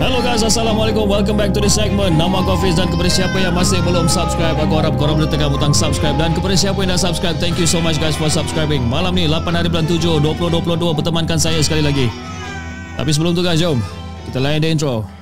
Hello guys, Assalamualaikum. Welcome back to the segment. Nama aku Hafiz dan kepada siapa yang masih belum subscribe, aku harap korang boleh tekan butang subscribe. Dan kepada siapa yang dah subscribe, thank you so much guys for subscribing. Malam ni, 8 hari bulan 7, 2022, bertemankan saya sekali lagi. Tapi sebelum tu guys, jom. Kita layan the intro.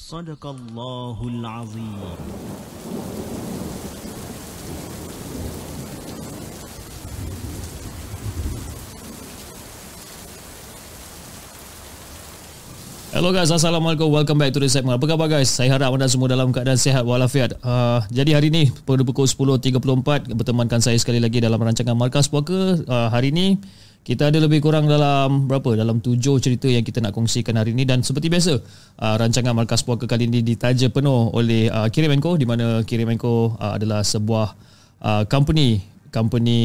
Sadaqallahul Azim. Hello guys, Assalamualaikum. Welcome back to the segment. Apa khabar guys? Saya harap anda semua dalam keadaan sehat walafiat. Uh, jadi hari ini pada pukul 10.34 bertemankan saya sekali lagi dalam rancangan Markas Puaka. Uh, hari ini kita ada lebih kurang dalam berapa? Dalam tujuh cerita yang kita nak kongsikan hari ini dan seperti biasa uh, rancangan Markas Puaka kali ini ditaja penuh oleh uh, Kirim Co di mana Kirim Co uh, adalah sebuah uh, company company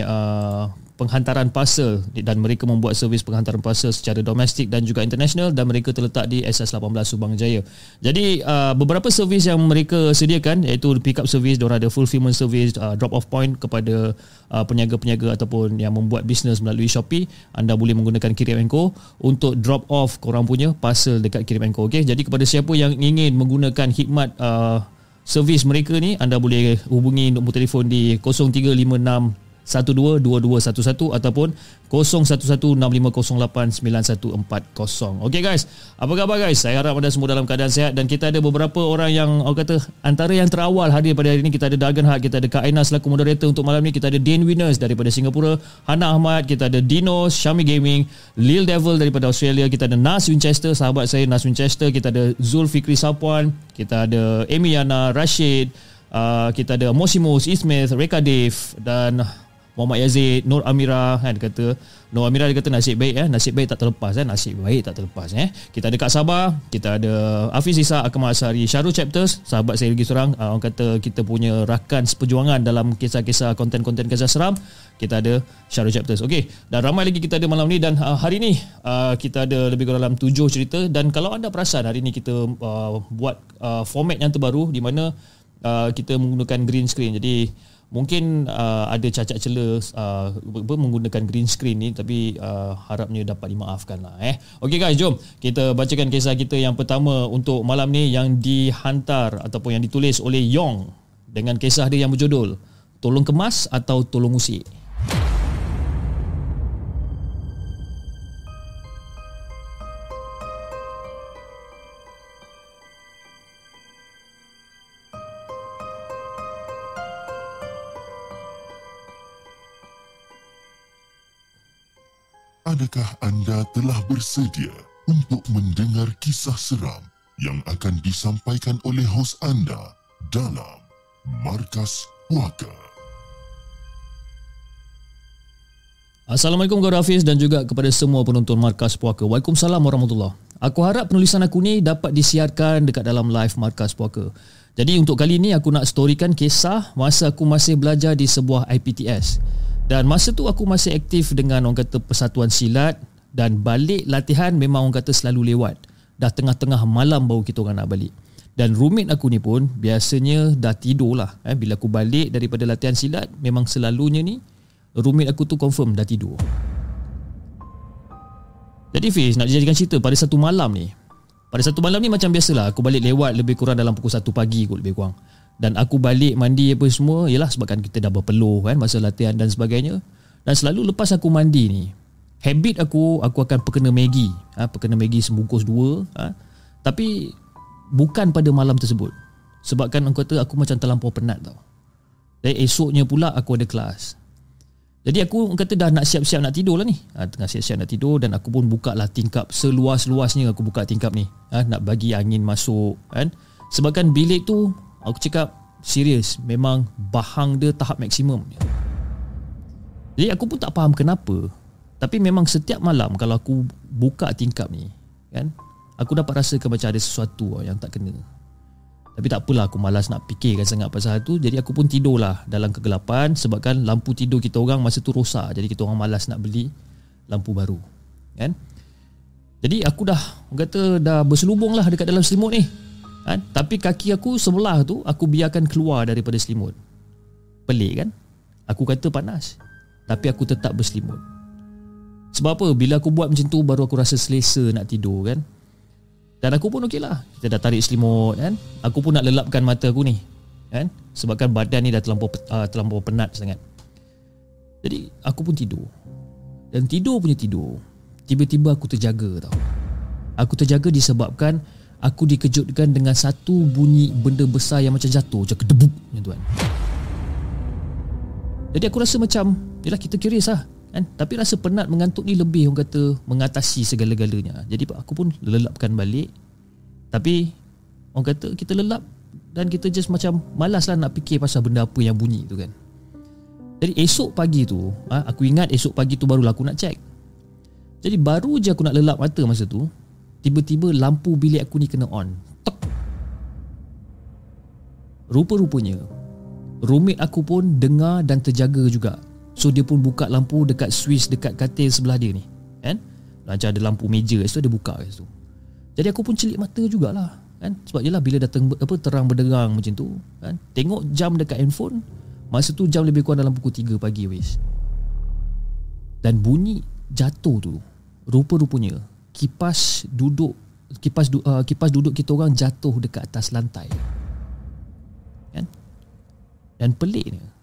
uh, penghantaran parcel dan mereka membuat servis penghantaran parcel secara domestik dan juga international dan mereka terletak di SS18 Subang Jaya. Jadi uh, beberapa servis yang mereka sediakan iaitu pick up service, diorang ada fulfillment service, uh, drop off point kepada uh, peniaga-peniaga ataupun yang membuat bisnes melalui Shopee, anda boleh menggunakan Kirim Co untuk drop off korang punya parcel dekat Kirim Co. Okey, jadi kepada siapa yang ingin menggunakan khidmat uh, servis mereka ni anda boleh hubungi nombor telefon di 0356 122211 ataupun 0116508940. Okey guys, apa khabar guys? Saya harap anda semua dalam keadaan sihat dan kita ada beberapa orang yang orang kata antara yang terawal hadir pada hari ini kita ada Dagan Haq, kita ada Kak Aina selaku moderator untuk malam ni, kita ada Dane Winners daripada Singapura, Hana Ahmad, kita ada Dino, Shami Gaming, Lil Devil daripada Australia, kita ada Nas Winchester, sahabat saya Nas Winchester, kita ada Zul Fikri Sapuan, kita ada Amy Yana, Rashid, uh, kita ada Mosimos, Ismail, Reka Dave dan Muhammad Yazid, Nur Amira kan kata Nur Amira dia kata nasib baik eh. Nasib baik tak terlepas eh. Nasib baik tak terlepas eh. Kita ada Kak Sabah kita ada Hafiz Isa Akmal Asari Syarul Chapters sahabat saya lagi seorang. Uh, orang kata kita punya rakan seperjuangan dalam kisah-kisah konten-konten kisah seram. Kita ada Syarul Chapters. Okey dan ramai lagi kita ada malam ni. Dan uh, hari ni uh, kita ada lebih kurang dalam tujuh cerita. Dan kalau anda perasan hari ni kita uh, buat uh, format yang terbaru di mana uh, kita menggunakan green screen. Jadi mungkin uh, ada cacat cela uh, menggunakan green screen ni tapi uh, harapnya dapat dimaafkan lah eh. Okay guys jom kita bacakan kisah kita yang pertama untuk malam ni yang dihantar ataupun yang ditulis oleh Yong dengan kisah dia yang berjudul Tolong Kemas atau Tolong Usik. Adakah anda telah bersedia untuk mendengar kisah seram yang akan disampaikan oleh hos anda dalam Markas Puaka? Assalamualaikum kepada Hafiz dan juga kepada semua penonton Markas Puaka. Waalaikumsalam warahmatullahi Aku harap penulisan aku ni dapat disiarkan dekat dalam live Markas Puaka. Jadi untuk kali ni aku nak storykan kisah masa aku masih belajar di sebuah IPTS. Dan masa tu aku masih aktif dengan orang kata persatuan silat dan balik latihan memang orang kata selalu lewat. Dah tengah-tengah malam baru kita orang nak balik. Dan roommate aku ni pun biasanya dah tidur lah. Eh, bila aku balik daripada latihan silat memang selalunya ni roommate aku tu confirm dah tidur. Jadi Fiz nak dijadikan cerita pada satu malam ni. Pada satu malam ni macam biasalah aku balik lewat lebih kurang dalam pukul 1 pagi kot lebih kurang. Dan aku balik mandi apa semua Yalah sebabkan kita dah berpeluh kan Masa latihan dan sebagainya. Dan selalu lepas aku mandi ni Habit aku Aku akan perkena Maggi. Ha, Perkena Maggi sebungkus dua ha. Tapi Bukan pada malam tersebut. Sebabkan aku kata aku macam terlampau penat tau. Dan esoknya pula aku ada kelas. Jadi aku kata dah nak siap-siap nak tidur lah ni. Ha, Tengah siap-siap nak tidur Dan aku pun buka lah tingkap Seluas-luasnya aku buka tingkap ni. Ha, Nak bagi angin masuk kan. Sebabkan bilik tu Aku cakap Serius Memang bahang dia tahap maksimum. Jadi aku pun tak faham kenapa. Tapi memang setiap malam Kalau aku buka tingkap ni kan Aku dapat rasakan macam ada sesuatu yang tak kena. Tapi tak apalah aku malas nak fikirkan sangat pasal tu. Jadi aku pun tidurlah dalam kegelapan Sebabkan lampu tidur kita orang masa tu rosak. Jadi kita orang malas nak beli lampu baru kan? Jadi aku dah kata dah berselubung lah dekat dalam selimut ni kan? Tapi kaki aku sebelah tu aku biarkan keluar daripada selimut Pelik kan? Aku kata panas Tapi aku tetap berselimut Sebab apa? Bila aku buat macam tu baru aku rasa selesa nak tidur kan? Dan aku pun okey lah Kita dah tarik selimut kan Aku pun nak lelapkan mata aku ni kan Sebabkan badan ni dah terlampau, uh, terlampau penat sangat Jadi aku pun tidur Dan tidur punya tidur Tiba-tiba aku terjaga tau Aku terjaga disebabkan Aku dikejutkan dengan satu bunyi benda besar yang macam jatuh Macam kedebuk macam tu kan Jadi aku rasa macam Yelah kita curious lah kan? Tapi rasa penat mengantuk ni lebih orang kata mengatasi segala-galanya. Jadi aku pun lelapkan balik. Tapi orang kata kita lelap dan kita just macam malas lah nak fikir pasal benda apa yang bunyi tu kan. Jadi esok pagi tu, ha, aku ingat esok pagi tu barulah aku nak check. Jadi baru je aku nak lelap mata masa tu, tiba-tiba lampu bilik aku ni kena on. Tok. Rupa-rupanya, roommate aku pun dengar dan terjaga juga. So dia pun buka lampu dekat switch dekat katil sebelah dia ni Kan? Macam ada lampu meja Itu dia buka kat situ. Jadi aku pun celik mata jugalah kan? Sebab jelah bila datang apa terang berderang macam tu kan? Tengok jam dekat handphone masa tu jam lebih kurang dalam pukul 3 pagi wis dan bunyi jatuh tu rupa-rupanya kipas duduk kipas uh, kipas duduk kita orang jatuh dekat atas lantai. Kan? Dan peliknya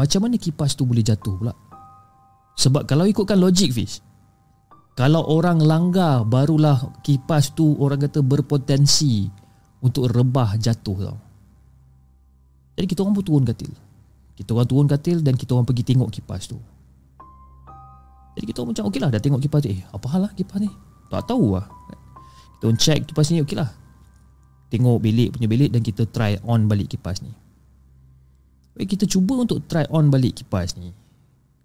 macam mana kipas tu boleh jatuh pula? Sebab kalau ikutkan logik Fiz Kalau orang langgar Barulah kipas tu Orang kata berpotensi Untuk rebah jatuh tau. Jadi kita orang pun turun katil. Kita orang turun katil Dan kita orang pergi tengok kipas tu. Jadi kita orang macam Okey lah dah tengok kipas tu. Eh apa hal lah kipas ni Tak tahu lah. Kita orang check kipas ni okey lah. Tengok bilik punya bilik Dan kita try on balik kipas ni. Eh, kita cuba untuk try on balik kipas ni.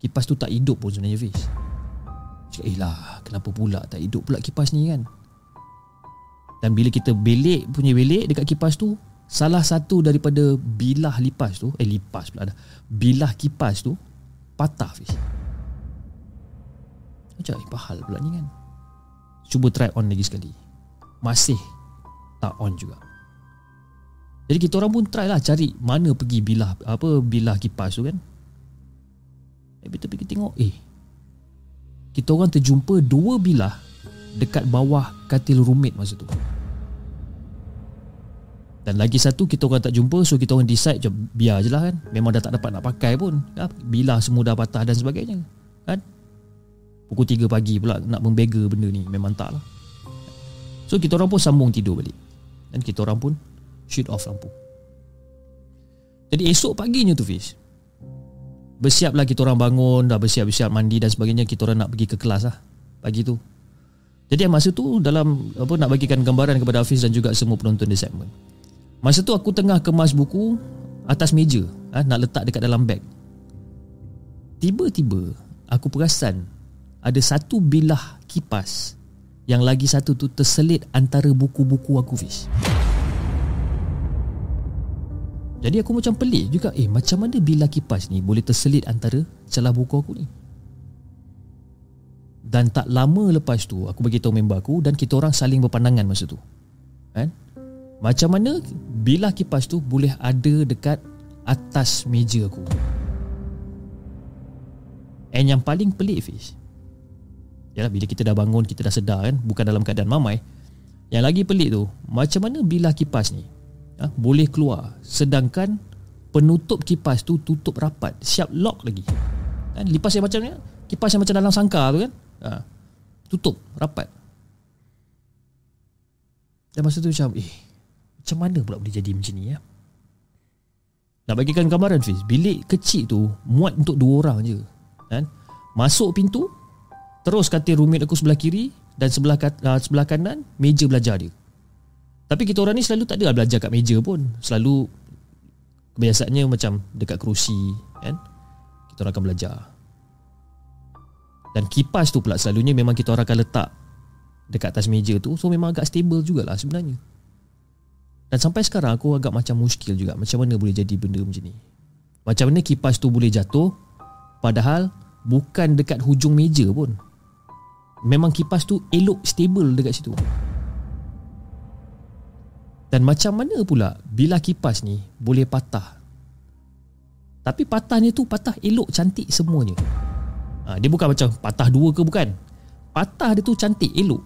Kipas tu tak hidup pun sebenarnya Fiz. Cakap eh lah Kenapa pula tak hidup pula kipas ni kan? Dan bila kita belik punya belik dekat kipas tu Salah satu daripada bilah lipas tu Eh lipas pula dah. Bilah kipas tu Patah Fiz. Macam eh pahal pula ni kan Cuba try on lagi sekali Masih Tak on juga jadi kita orang pun try lah cari mana pergi bilah apa bilah kipas tu kan. Eh kita pergi tengok eh kita orang terjumpa dua bilah dekat bawah katil rumit masa tu. Dan lagi satu kita orang tak jumpa so kita orang decide je biar je lah kan. Memang dah tak dapat nak pakai pun. Ya, bilah semua dah patah dan sebagainya. Kan? Pukul 3 pagi pula nak membega benda ni. Memang tak lah. So kita orang pun sambung tidur balik. Dan kita orang pun Shoot off lampu. Jadi esok paginya tu Fiz Bersiaplah kita orang bangun Dah bersiap-bersiap mandi dan sebagainya Kita orang nak pergi ke kelas lah Pagi tu. Jadi masa tu dalam apa Nak bagikan gambaran kepada Hafiz Dan juga semua penonton di segmen. Masa tu aku tengah kemas buku Atas meja ha, Nak letak dekat dalam beg. Tiba-tiba Aku perasan Ada satu bilah kipas Yang lagi satu tu terselit Antara buku-buku aku Fiz jadi aku macam pelik juga Eh macam mana bilah kipas ni Boleh terselit antara celah buku aku ni? Dan tak lama lepas tu Aku bagi tahu member aku Dan kita orang saling berpandangan masa tu. Kan? Macam mana bilah kipas tu Boleh ada dekat atas meja aku? And yang paling pelik Fish Yalah bila kita dah bangun Kita dah sedar kan Bukan dalam keadaan mamai Yang lagi pelik tu Macam mana bilah kipas ni? Ha, boleh keluar. Sedangkan penutup kipas tu tutup rapat siap lock lagi. Kan lipas yang macam ni kipas yang macam dalam sangkar tu kan ha, tutup rapat. Dan masa tu macam eh macam mana pula boleh jadi macam ni ya? Nak bagikan gambaran Fiz bilik kecil tu muat untuk dua orang je kan? Masuk pintu terus katil rumit aku sebelah kiri dan sebelah uh, sebelah kanan meja belajar dia. Tapi kita orang ni selalu tak ada belajar kat meja pun. Selalu kebiasaannya macam dekat kerusi kan? Kita orang akan belajar. Dan kipas tu pula selalunya memang kita orang akan letak dekat atas meja tu so memang agak stable jugalah sebenarnya. Dan sampai sekarang aku agak macam muskil juga. Macam mana boleh jadi benda macam ni? Macam mana kipas tu boleh jatuh padahal bukan dekat hujung meja pun memang kipas tu elok stable dekat situ. Dan macam mana pula bila kipas ni boleh patah? Tapi patahnya tu patah elok cantik semuanya. Ha, Dia bukan macam patah dua ke bukan. Patah dia tu cantik elok.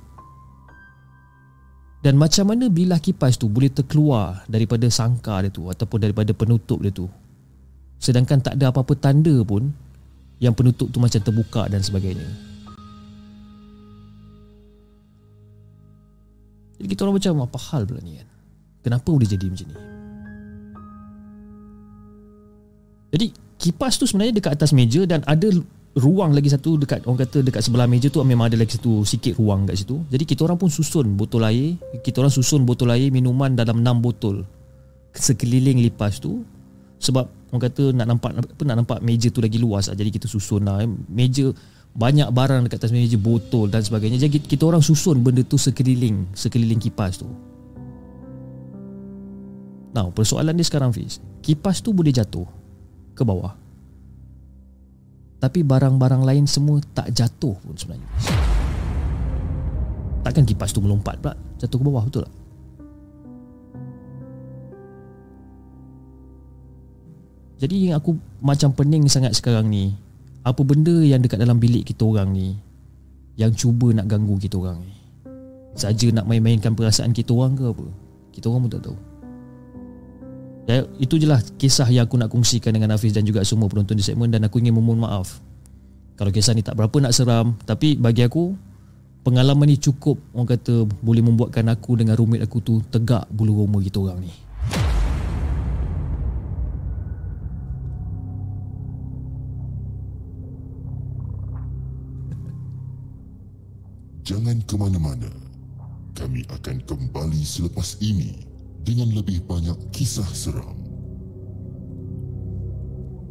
Dan macam mana bila kipas tu boleh terkeluar daripada sangkar dia tu Ataupun daripada penutup dia tu? Sedangkan tak ada apa-apa tanda pun Yang penutup tu macam terbuka dan sebagainya Jadi kita orang macam apa hal pula ni kan? Kenapa boleh jadi macam ni? Jadi kipas tu sebenarnya dekat atas meja dan ada ruang lagi satu dekat orang kata dekat sebelah meja tu memang ada lagi satu sikit ruang kat situ. Jadi kita orang pun susun botol air, kita orang susun botol air minuman dalam 6 botol sekeliling lipas tu. Sebab orang kata nak nampak apa nak nampak meja tu lagi luas jadi kita susun lah. Meja banyak barang dekat atas meja botol dan sebagainya jadi kita orang susun benda tu sekeliling sekeliling kipas tu Now persoalan dia sekarang Fiz Kipas tu boleh jatuh ke bawah. Tapi barang-barang lain semua tak jatuh pun sebenarnya. Takkan kipas tu melompat pula jatuh ke bawah betul tak? Jadi yang aku macam pening sangat sekarang ni Apa benda yang dekat dalam bilik kita orang ni Yang cuba nak ganggu kita orang ni Saja nak main-mainkan perasaan kita orang ke apa Kita orang pun tak tahu Ya, itu je lah kisah yang aku nak kongsikan dengan Hafiz dan juga semua penonton di segmen dan aku ingin memohon maaf. Kalau kisah ni tak berapa nak seram tapi bagi aku pengalaman ni cukup orang kata boleh membuatkan aku dengan rumit aku tu tegak bulu roma kita orang ni. Jangan ke mana-mana. Kami akan kembali selepas ini dengan lebih banyak kisah seram.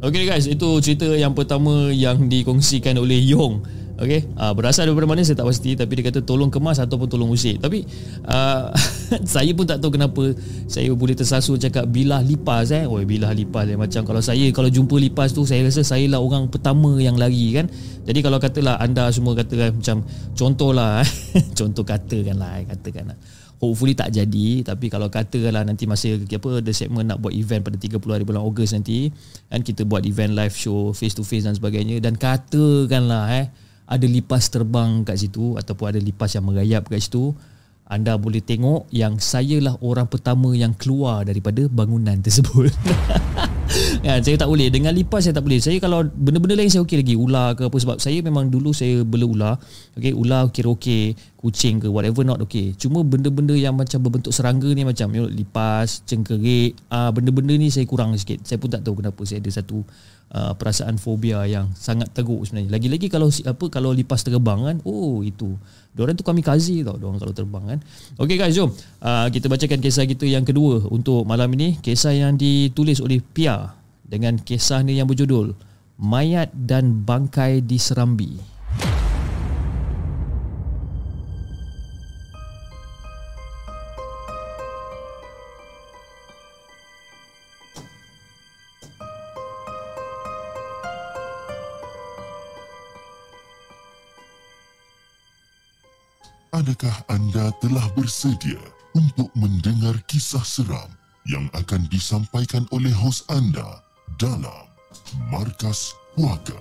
Okay guys, itu cerita yang pertama yang dikongsikan oleh Yong. Okay, uh, berasal daripada mana saya tak pasti tapi dia kata tolong kemas ataupun tolong usik. Tapi uh, saya pun tak tahu kenapa saya boleh tersasul cakap bilah lipas eh. Oh, bilah lipas eh. macam kalau saya kalau jumpa lipas tu saya rasa saya lah orang pertama yang lari kan. Jadi kalau katalah anda semua katakan macam contohlah contoh katakanlah eh, katakanlah hopefully tak jadi tapi kalau katakanlah nanti masa apa the segment nak buat event pada 30 hari bulan Ogos nanti kan kita buat event live show face to face dan sebagainya dan katakanlah eh ada lipas terbang kat situ ataupun ada lipas yang merayap kat situ anda boleh tengok yang saya lah orang pertama yang keluar daripada bangunan tersebut. ya, saya tak boleh dengan lipas saya tak boleh. Saya kalau benda-benda lain saya okey lagi, ular ke apa sebab saya memang dulu saya bela ular. Okey, ular kira okey, kucing ke whatever not okey. Cuma benda-benda yang macam berbentuk serangga ni macam you know, lipas, cengkerik, uh, benda-benda ni saya kurang sikit. Saya pun tak tahu kenapa saya ada satu uh, perasaan fobia yang sangat teruk sebenarnya. Lagi-lagi kalau apa kalau lipas terbang kan, oh itu. Diorang tu kami kazi tau diorang kalau terbang kan. Okay guys, jom. Uh, kita bacakan kisah kita yang kedua untuk malam ini. Kisah yang ditulis oleh Pia dengan kisah ni yang berjudul Mayat dan Bangkai di Serambi. Adakah anda telah bersedia untuk mendengar kisah seram yang akan disampaikan oleh hos anda dalam Markas Puaka?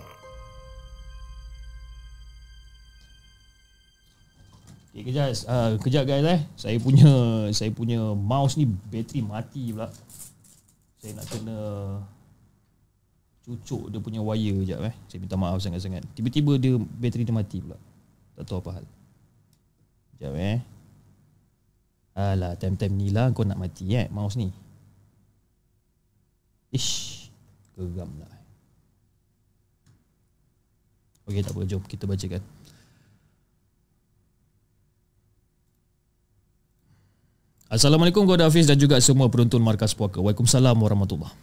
Okay, kejap, uh, kejap guys eh. Saya punya saya punya mouse ni bateri mati pula. Saya nak kena cucuk dia punya wire kejap eh. Saya minta maaf sangat-sangat. Tiba-tiba dia bateri dia mati pula. Tak tahu apa hal. Kejap eh. Alah, time-time ni lah kau nak mati eh, mouse ni. Ish, geram lah. Okey, tak apa. Jom kita bacakan. Assalamualaikum kepada Hafiz dan juga semua penonton Markas Puaka. Waalaikumsalam warahmatullahi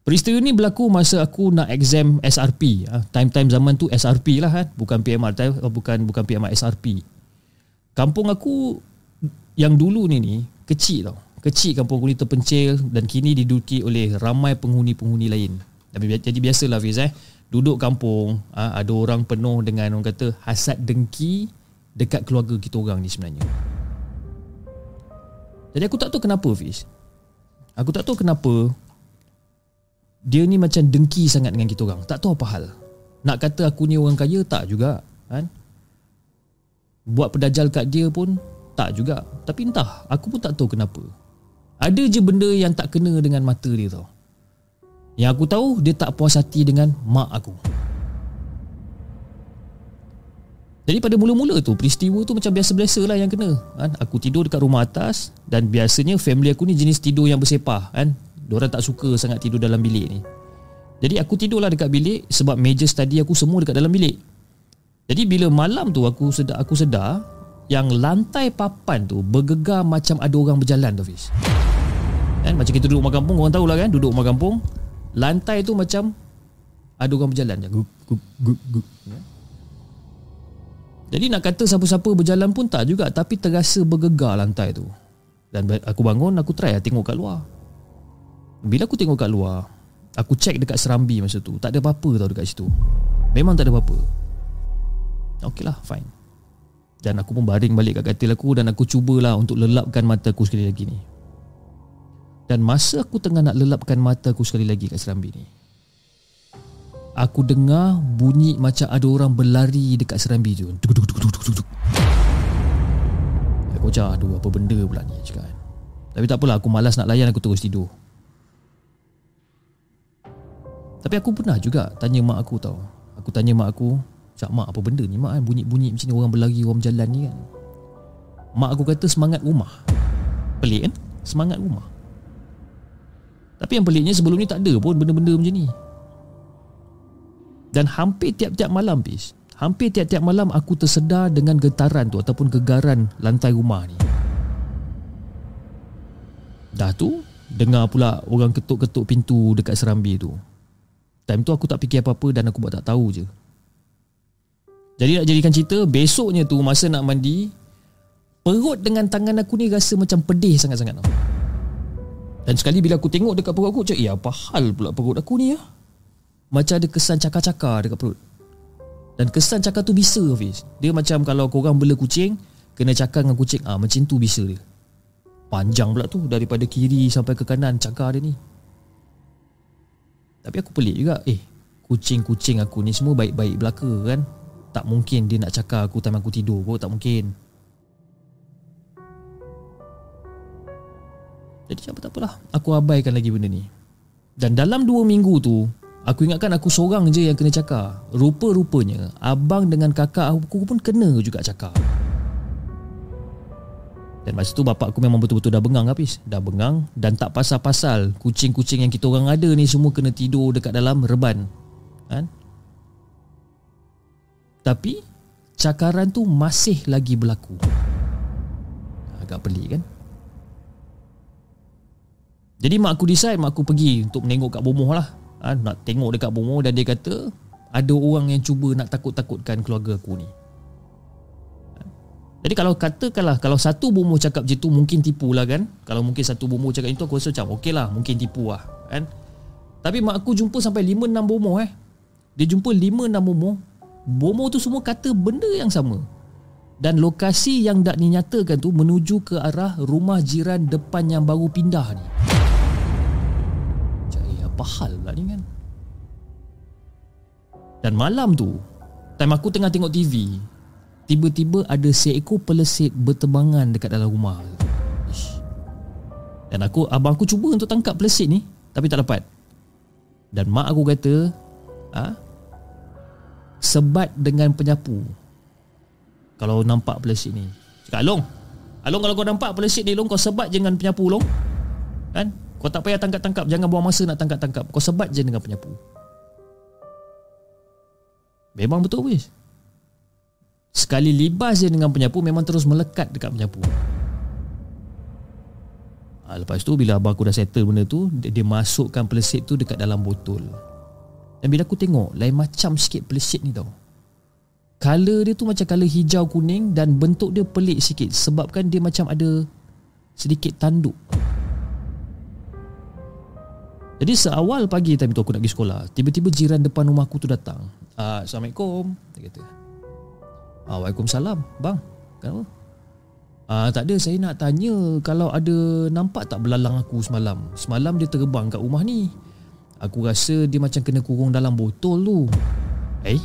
Peristiwa ini berlaku masa aku nak exam SRP. Ha, time-time zaman tu SRP lah kan. Bukan PMR. Bukan bukan PMR SRP. Kampung aku yang dulu ni ni kecil tau. Kecil kampung aku ni terpencil dan kini diduduki oleh ramai penghuni-penghuni lain. Jadi biasalah Hafiz eh. Duduk kampung, ha, ada orang penuh dengan orang kata hasad dengki dekat keluarga kita orang ni sebenarnya. Jadi aku tak tahu kenapa Fiz Aku tak tahu kenapa Dia ni macam dengki sangat dengan kita orang Tak tahu apa hal Nak kata aku ni orang kaya tak juga kan? Buat pedajal kat dia pun Tak juga. Tapi entah Aku pun tak tahu kenapa. Ada je benda yang tak kena dengan mata dia tau. Yang aku tahu Dia tak puas hati dengan mak aku. Jadi pada mula-mula tu peristiwa tu macam biasa-biasa lah yang kena kan? Aku tidur dekat rumah atas Dan biasanya family aku ni jenis tidur yang bersepah kan? Diorang tak suka sangat tidur dalam bilik ni. Jadi aku tidurlah dekat bilik Sebab meja study aku semua dekat dalam bilik Jadi bila malam tu aku sedar, aku sedar Yang lantai papan tu bergegar macam ada orang berjalan tu Fiz. Kan? Macam kita duduk rumah kampung orang tahulah kan? Duduk rumah kampung Lantai tu macam ada orang berjalan Guk, guk, guk, guk. Ya? Jadi nak kata siapa-siapa berjalan pun tak juga Tapi terasa bergegar lantai tu. Dan aku bangun aku try lah tengok kat luar. Bila aku tengok kat luar Aku check dekat serambi masa tu. Tak ada apa-apa tau dekat situ. Memang tak ada apa-apa Okey lah fine Dan aku pun baring balik kat katil aku Dan aku cubalah untuk lelapkan mata aku sekali lagi ni Dan masa aku tengah nak lelapkan mata aku sekali lagi kat serambi ni Aku dengar bunyi macam ada orang berlari dekat serambi tu. Aku cakap, aduh apa benda pula ni cakap. Kan. Tapi tak apalah, aku malas nak layan aku terus tidur. Tapi aku pernah juga tanya mak aku tau. Aku tanya mak aku, cak mak apa benda ni mak kan bunyi-bunyi macam ni orang berlari orang berjalan ni kan. Mak aku kata semangat rumah. Pelik kan? Semangat rumah. Tapi yang peliknya sebelum ni tak ada pun benda-benda macam ni. Dan hampir tiap-tiap malam bis Hampir tiap-tiap malam aku tersedar dengan getaran tu Ataupun gegaran lantai rumah ni Dah tu Dengar pula orang ketuk-ketuk pintu dekat serambi tu Time tu aku tak fikir apa-apa dan aku buat tak tahu je Jadi nak jadikan cerita Besoknya tu masa nak mandi Perut dengan tangan aku ni rasa macam pedih sangat-sangat Dan sekali bila aku tengok dekat perut aku Cik, ya apa hal pula perut aku ni ya? Macam ada kesan cakar-cakar dekat perut. Dan kesan cakar tu bisa Hafiz. Dia macam kalau korang bela kucing Kena cakar dengan kucing ah Macam tu bisa dia. Panjang pula tu Daripada kiri sampai ke kanan cakar dia ni. Tapi aku pelik juga Eh kucing-kucing aku ni semua baik-baik belaka kan Tak mungkin dia nak cakar aku time aku tidur pun Tak mungkin. Jadi apa tak apalah. Aku abaikan lagi benda ni. Dan dalam dua minggu tu Aku ingatkan aku seorang je yang kena cakar. Rupa-rupanya Abang dengan kakak aku pun kena juga cakar. Dan masa tu bapak aku memang betul-betul dah bengang habis. Dah bengang Dan tak pasal-pasal Kucing-kucing yang kita orang ada ni Semua kena tidur dekat dalam reban. Kan? Tapi Cakaran tu masih lagi berlaku Agak pelik kan Jadi mak aku decide Mak aku pergi untuk menengok kat bomoh lah ha, nak tengok dekat bomo dan dia kata ada orang yang cuba nak takut-takutkan keluarga aku ni. Ha. Jadi kalau katakanlah kalau satu bomo cakap macam tu mungkin tipu lah kan. Kalau mungkin satu bomo cakap itu aku rasa macam okey lah mungkin tipu lah kan. Tapi mak aku jumpa sampai 5-6 bomo eh. Dia jumpa 5-6 bomo. Bomo tu semua kata benda yang sama. Dan lokasi yang tak dinyatakan tu menuju ke arah rumah jiran depan yang baru pindah ni apa hal pula ni kan Dan malam tu Time aku tengah tengok TV tiba-tiba ada seekor pelesit berterbangan dekat dalam rumah. Ish. Dan aku abang aku cuba untuk tangkap pelesit ni tapi tak dapat. Dan mak aku kata, ha? Sebat dengan penyapu. Kalau nampak pelesit ni. Cakap, Long, Along kalau kau nampak pelesit ni Long, kau sebat je dengan penyapu Long. Kan? Kau tak payah tangkap-tangkap, jangan buang masa nak tangkap-tangkap. Kau sebat je dengan penyapu. Memang betul wis. Sekali libas je dengan penyapu Memang terus melekat dekat penyapu ha, Lepas tu bila abang aku dah settle benda tu dia, dia masukkan pelesit tu dekat dalam botol Dan bila aku tengok Lain macam sikit pelesit ni tau. Color dia tu macam color hijau kuning Dan bentuk dia pelik sikit Sebabkan dia macam ada Sedikit tanduk. Jadi seawal pagi time tu aku nak pergi sekolah Tiba-tiba jiran depan rumah aku tu datang. Ah, Assalamualaikum Dia kata. Ah, Waalaikumsalam Bang. Kenapa? Ah, tak ada saya nak tanya Kalau ada nampak tak belalang aku semalam? Semalam dia terbang kat rumah ni Aku rasa dia macam kena kurung dalam botol tu. Eh?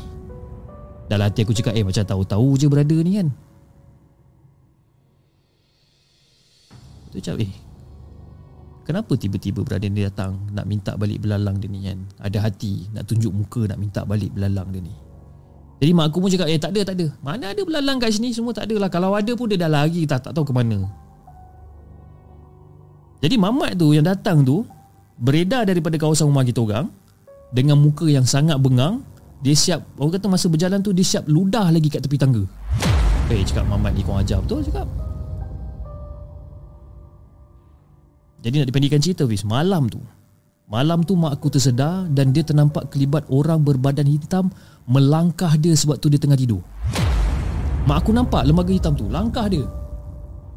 Dalam hati aku cakap Eh macam tahu-tahu je berada ni kan. Tu cakap eh Kenapa tiba-tiba berada ni datang Nak minta balik belalang dia ni kan? Ada hati Nak tunjuk muka nak minta balik belalang dia ni. Jadi mak aku pun cakap Eh tak ada tak ada. Mana ada belalang kat sini? Semua tak ada lah. Kalau ada pun dia dah lari Tak, tak tahu ke mana. Jadi mamat tu yang datang tu Beredar daripada kawasan rumah kita orang Dengan muka yang sangat bengang Dia siap Orang kata masa berjalan tu Dia siap ludah lagi kat tepi tangga Eh cakap mamat ni kau ajar betul cakap Jadi nak dipendekkan cerita Fiz Malam tu Malam tu mak aku tersedar dan dia ternampak kelibat orang berbadan hitam melangkah dia sebab tu dia tengah tidur. Mak aku nampak lembaga hitam tu langkah dia.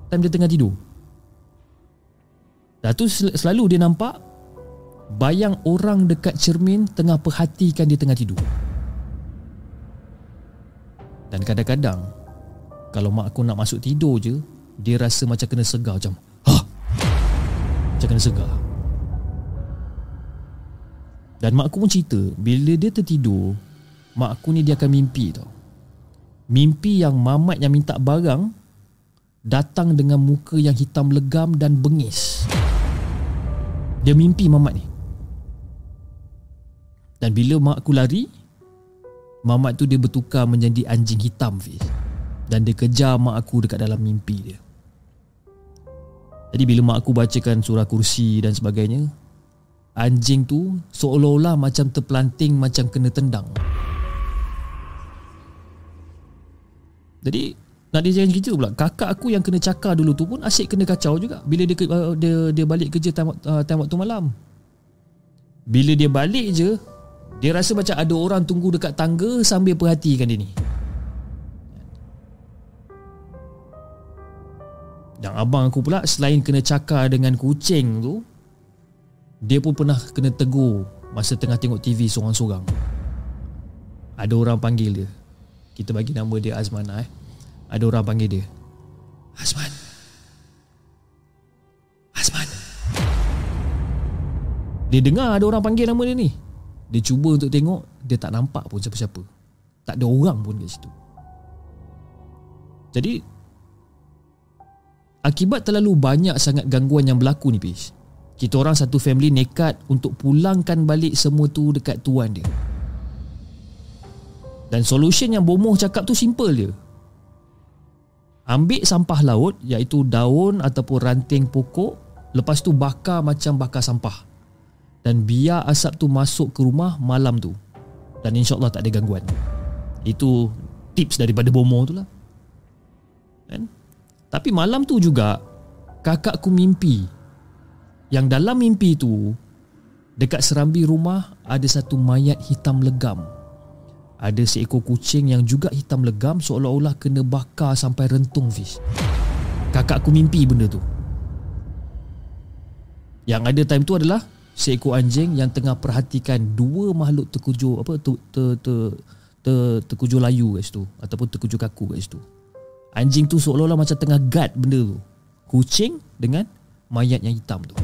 Time dia tengah tidur. Dah tu selalu dia nampak bayang orang dekat cermin tengah perhatikan dia tengah tidur. Dan kadang-kadang kalau mak aku nak masuk tidur je, dia rasa macam kena segar macam, "Ha." Macam kena segar. Dan mak aku pun cerita Bila dia tertidur Mak aku ni dia akan mimpi tau Mimpi yang mamat yang minta barang Datang dengan muka yang hitam legam dan bengis Dia mimpi mamat ni Dan bila mak aku lari Mamat tu dia bertukar menjadi anjing hitam Fiz. Dan dia kejar mak aku dekat dalam mimpi dia. Jadi bila mak aku bacakan surah kursi dan sebagainya anjing tu seolah-olah macam terpelanting macam kena tendang. Jadi nak dia jangan cerita pula Kakak aku yang kena cakar dulu tu pun Asyik kena kacau juga. Bila dia dia, dia balik kerja time, uh, time waktu malam. Bila dia balik je Dia rasa macam ada orang tunggu dekat tangga Sambil perhatikan dia ni. Dan abang aku pula Selain kena cakar dengan kucing tu dia pun pernah kena tegur Masa tengah tengok TV seorang-seorang. Ada orang panggil dia. Kita bagi nama dia Azman eh. Ada orang panggil dia Azman. Azman. Dia dengar ada orang panggil nama dia ni Dia cuba untuk tengok Dia tak nampak pun siapa-siapa Tak ada orang pun kat situ Jadi Akibat terlalu banyak sangat gangguan yang berlaku ni Pish kita orang satu family nekat untuk pulangkan balik semua tu dekat tuan dia. Dan solution yang bomoh cakap tu simple dia. Ambil sampah laut iaitu daun ataupun ranting pokok lepas tu bakar macam bakar sampah. Dan biar asap tu masuk ke rumah malam tu. Dan insyaAllah tak ada gangguan. Itu tips daripada bomoh tu lah. Kan? Tapi malam tu juga kakakku mimpi yang dalam mimpi tu Dekat serambi rumah Ada satu mayat hitam legam Ada seekor kucing yang juga hitam legam Seolah-olah kena bakar sampai rentung fish Kakakku mimpi benda tu Yang ada time tu adalah Seekor anjing yang tengah perhatikan Dua makhluk terkujur Apa ter, ter, ter, ter, Terkujur layu kat situ Ataupun terkujur kaku kat situ. Anjing tu seolah-olah macam tengah guard benda tu. Kucing dengan mayat yang hitam tu.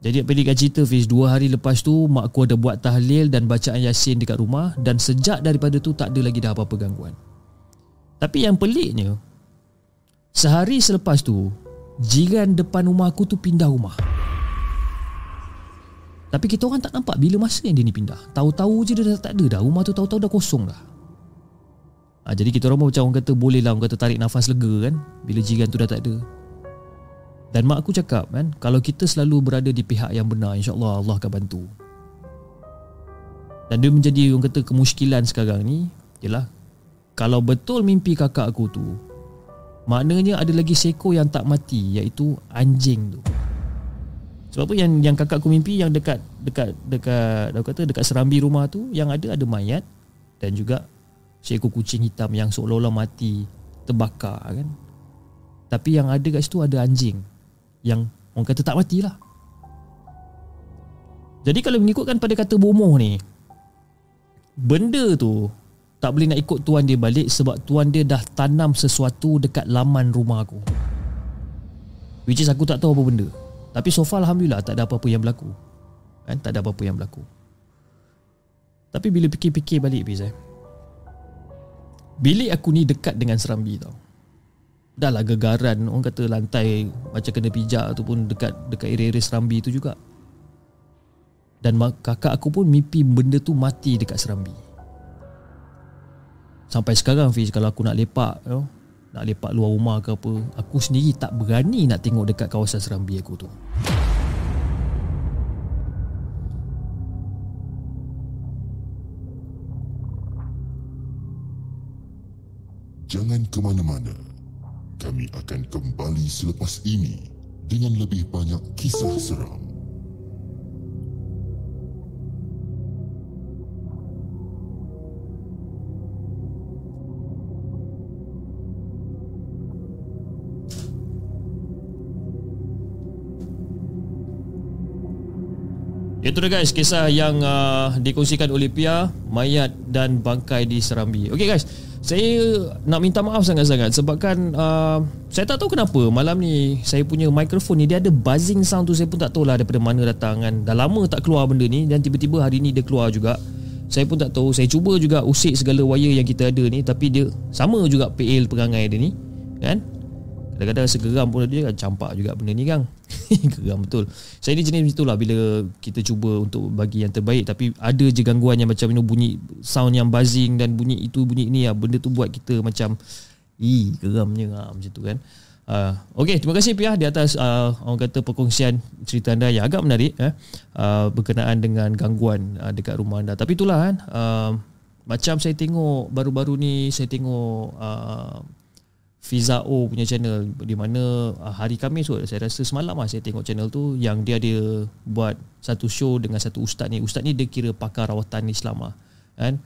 Jadi pendekkan cerita Fiz Dua hari lepas tu Mak aku ada buat tahlil Dan bacaan yasin dekat rumah Dan sejak daripada tu Tak ada lagi dah apa-apa gangguan. Tapi yang peliknya Sehari selepas tu Jiran depan rumah aku tu pindah rumah. Tapi kita orang tak nampak Bila masa yang dia ni pindah. Tahu-tahu je dia dah tak ada dah. Rumah tu tahu-tahu dah kosong dah. Ha, Jadi kita orang macam orang kata Boleh lah orang kata tarik nafas lega kan Bila jiran tu dah tak ada. Dan mak aku cakap kan Kalau kita selalu berada di pihak yang benar InsyaAllah Allah akan bantu. Dan dia menjadi orang kata kemuskilan sekarang ni Ialah Kalau betul mimpi kakak aku tu Maknanya ada lagi seko yang tak mati Iaitu anjing tu. Sebab apa? Yang yang kakak aku mimpi Yang dekat Dekat Dekat Aku kata dekat serambi rumah tu Yang ada ada mayat Dan juga Seekor kucing hitam Yang seolah-olah mati Terbakar kan? Tapi yang ada kat situ ada anjing yang orang kata tak matilah. Jadi kalau mengikutkan pada kata bomoh ni benda tu tak boleh nak ikut tuan dia balik sebab tuan dia dah tanam sesuatu dekat laman rumah aku. Which is aku tak tahu apa benda. Tapi so far Alhamdulillah tak ada apa-apa yang berlaku. Kan? Tak ada apa-apa yang berlaku. Tapi bila fikir-fikir balik Fiz eh. Bilik aku ni dekat dengan serambi tau dah lah gegaran orang kata lantai macam kena pijak tu pun dekat dekat area-area serambi tu juga dan kakak aku pun mimpi benda tu mati dekat serambi sampai sekarang Fiz kalau aku nak lepak you know, nak lepak luar rumah ke apa aku sendiri tak berani nak tengok dekat kawasan serambi aku tu Jangan ke mana-mana kami akan kembali selepas ini dengan lebih banyak kisah seram. Itu dah guys kisah yang uh, dikongsikan oleh Pia Mayat dan bangkai di Serambi Okay guys saya nak minta maaf sangat-sangat sebabkan uh, saya tak tahu kenapa malam ni saya punya mikrofon ni dia ada buzzing sound tu saya pun tak tahu lah daripada mana datang kan. Dah lama tak keluar benda ni dan tiba-tiba hari ni dia keluar juga. Saya pun tak tahu. Saya cuba juga usik segala wire yang kita ada ni tapi dia sama juga PL perangai dia ni kan. Kadang-kadang rasa geram pun dia kan campak juga benda ni kan. geram betul. Saya ni jenis itulah bila kita cuba untuk bagi yang terbaik tapi ada je gangguan yang macam you know, bunyi sound yang buzzing dan bunyi itu bunyi ni ya benda tu buat kita macam ih geramnya lah, macam tu kan. Uh, okay, terima kasih Pia di atas uh, orang kata perkongsian cerita anda yang agak menarik eh, uh, berkenaan dengan gangguan uh, dekat rumah anda. Tapi itulah kan, uh, macam saya tengok baru-baru ni saya tengok uh, Fiza O punya channel di mana uh, hari Khamis tu saya rasa semalam lah saya tengok channel tu yang dia ada buat satu show dengan satu ustaz ni. Ustaz ni dia kira pakar rawatan Islam lah kan?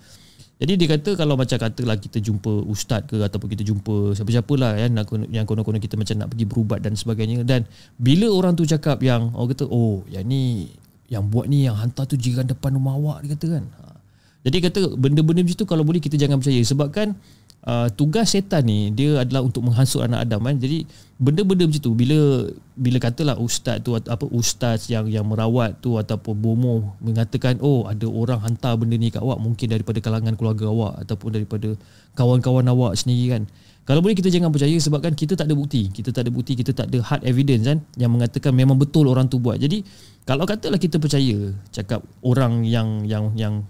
Jadi dia kata kalau macam katalah kita jumpa ustaz ke ataupun kita jumpa siapa-siapalah kan yang konon-konon kita macam nak pergi berubat dan sebagainya. Dan bila orang tu cakap yang orang kata oh yang ni yang buat ni yang hantar tu jiran depan rumah awak dia kata kan. Ha. jadi kata benda-benda macam tu kalau boleh kita jangan percaya. Sebabkan uh, tugas setan ni dia adalah untuk menghasut anak Adam kan. Jadi benda-benda macam tu bila bila katalah ustaz tu apa ustaz yang yang merawat tu ataupun bomo mengatakan oh ada orang hantar benda ni kat awak mungkin daripada kalangan keluarga awak ataupun daripada kawan-kawan awak sendiri kan. Kalau boleh kita jangan percaya sebab kan kita tak ada bukti. Kita tak ada bukti, kita tak ada hard evidence kan yang mengatakan memang betul orang tu buat. Jadi kalau katalah kita percaya cakap orang yang yang yang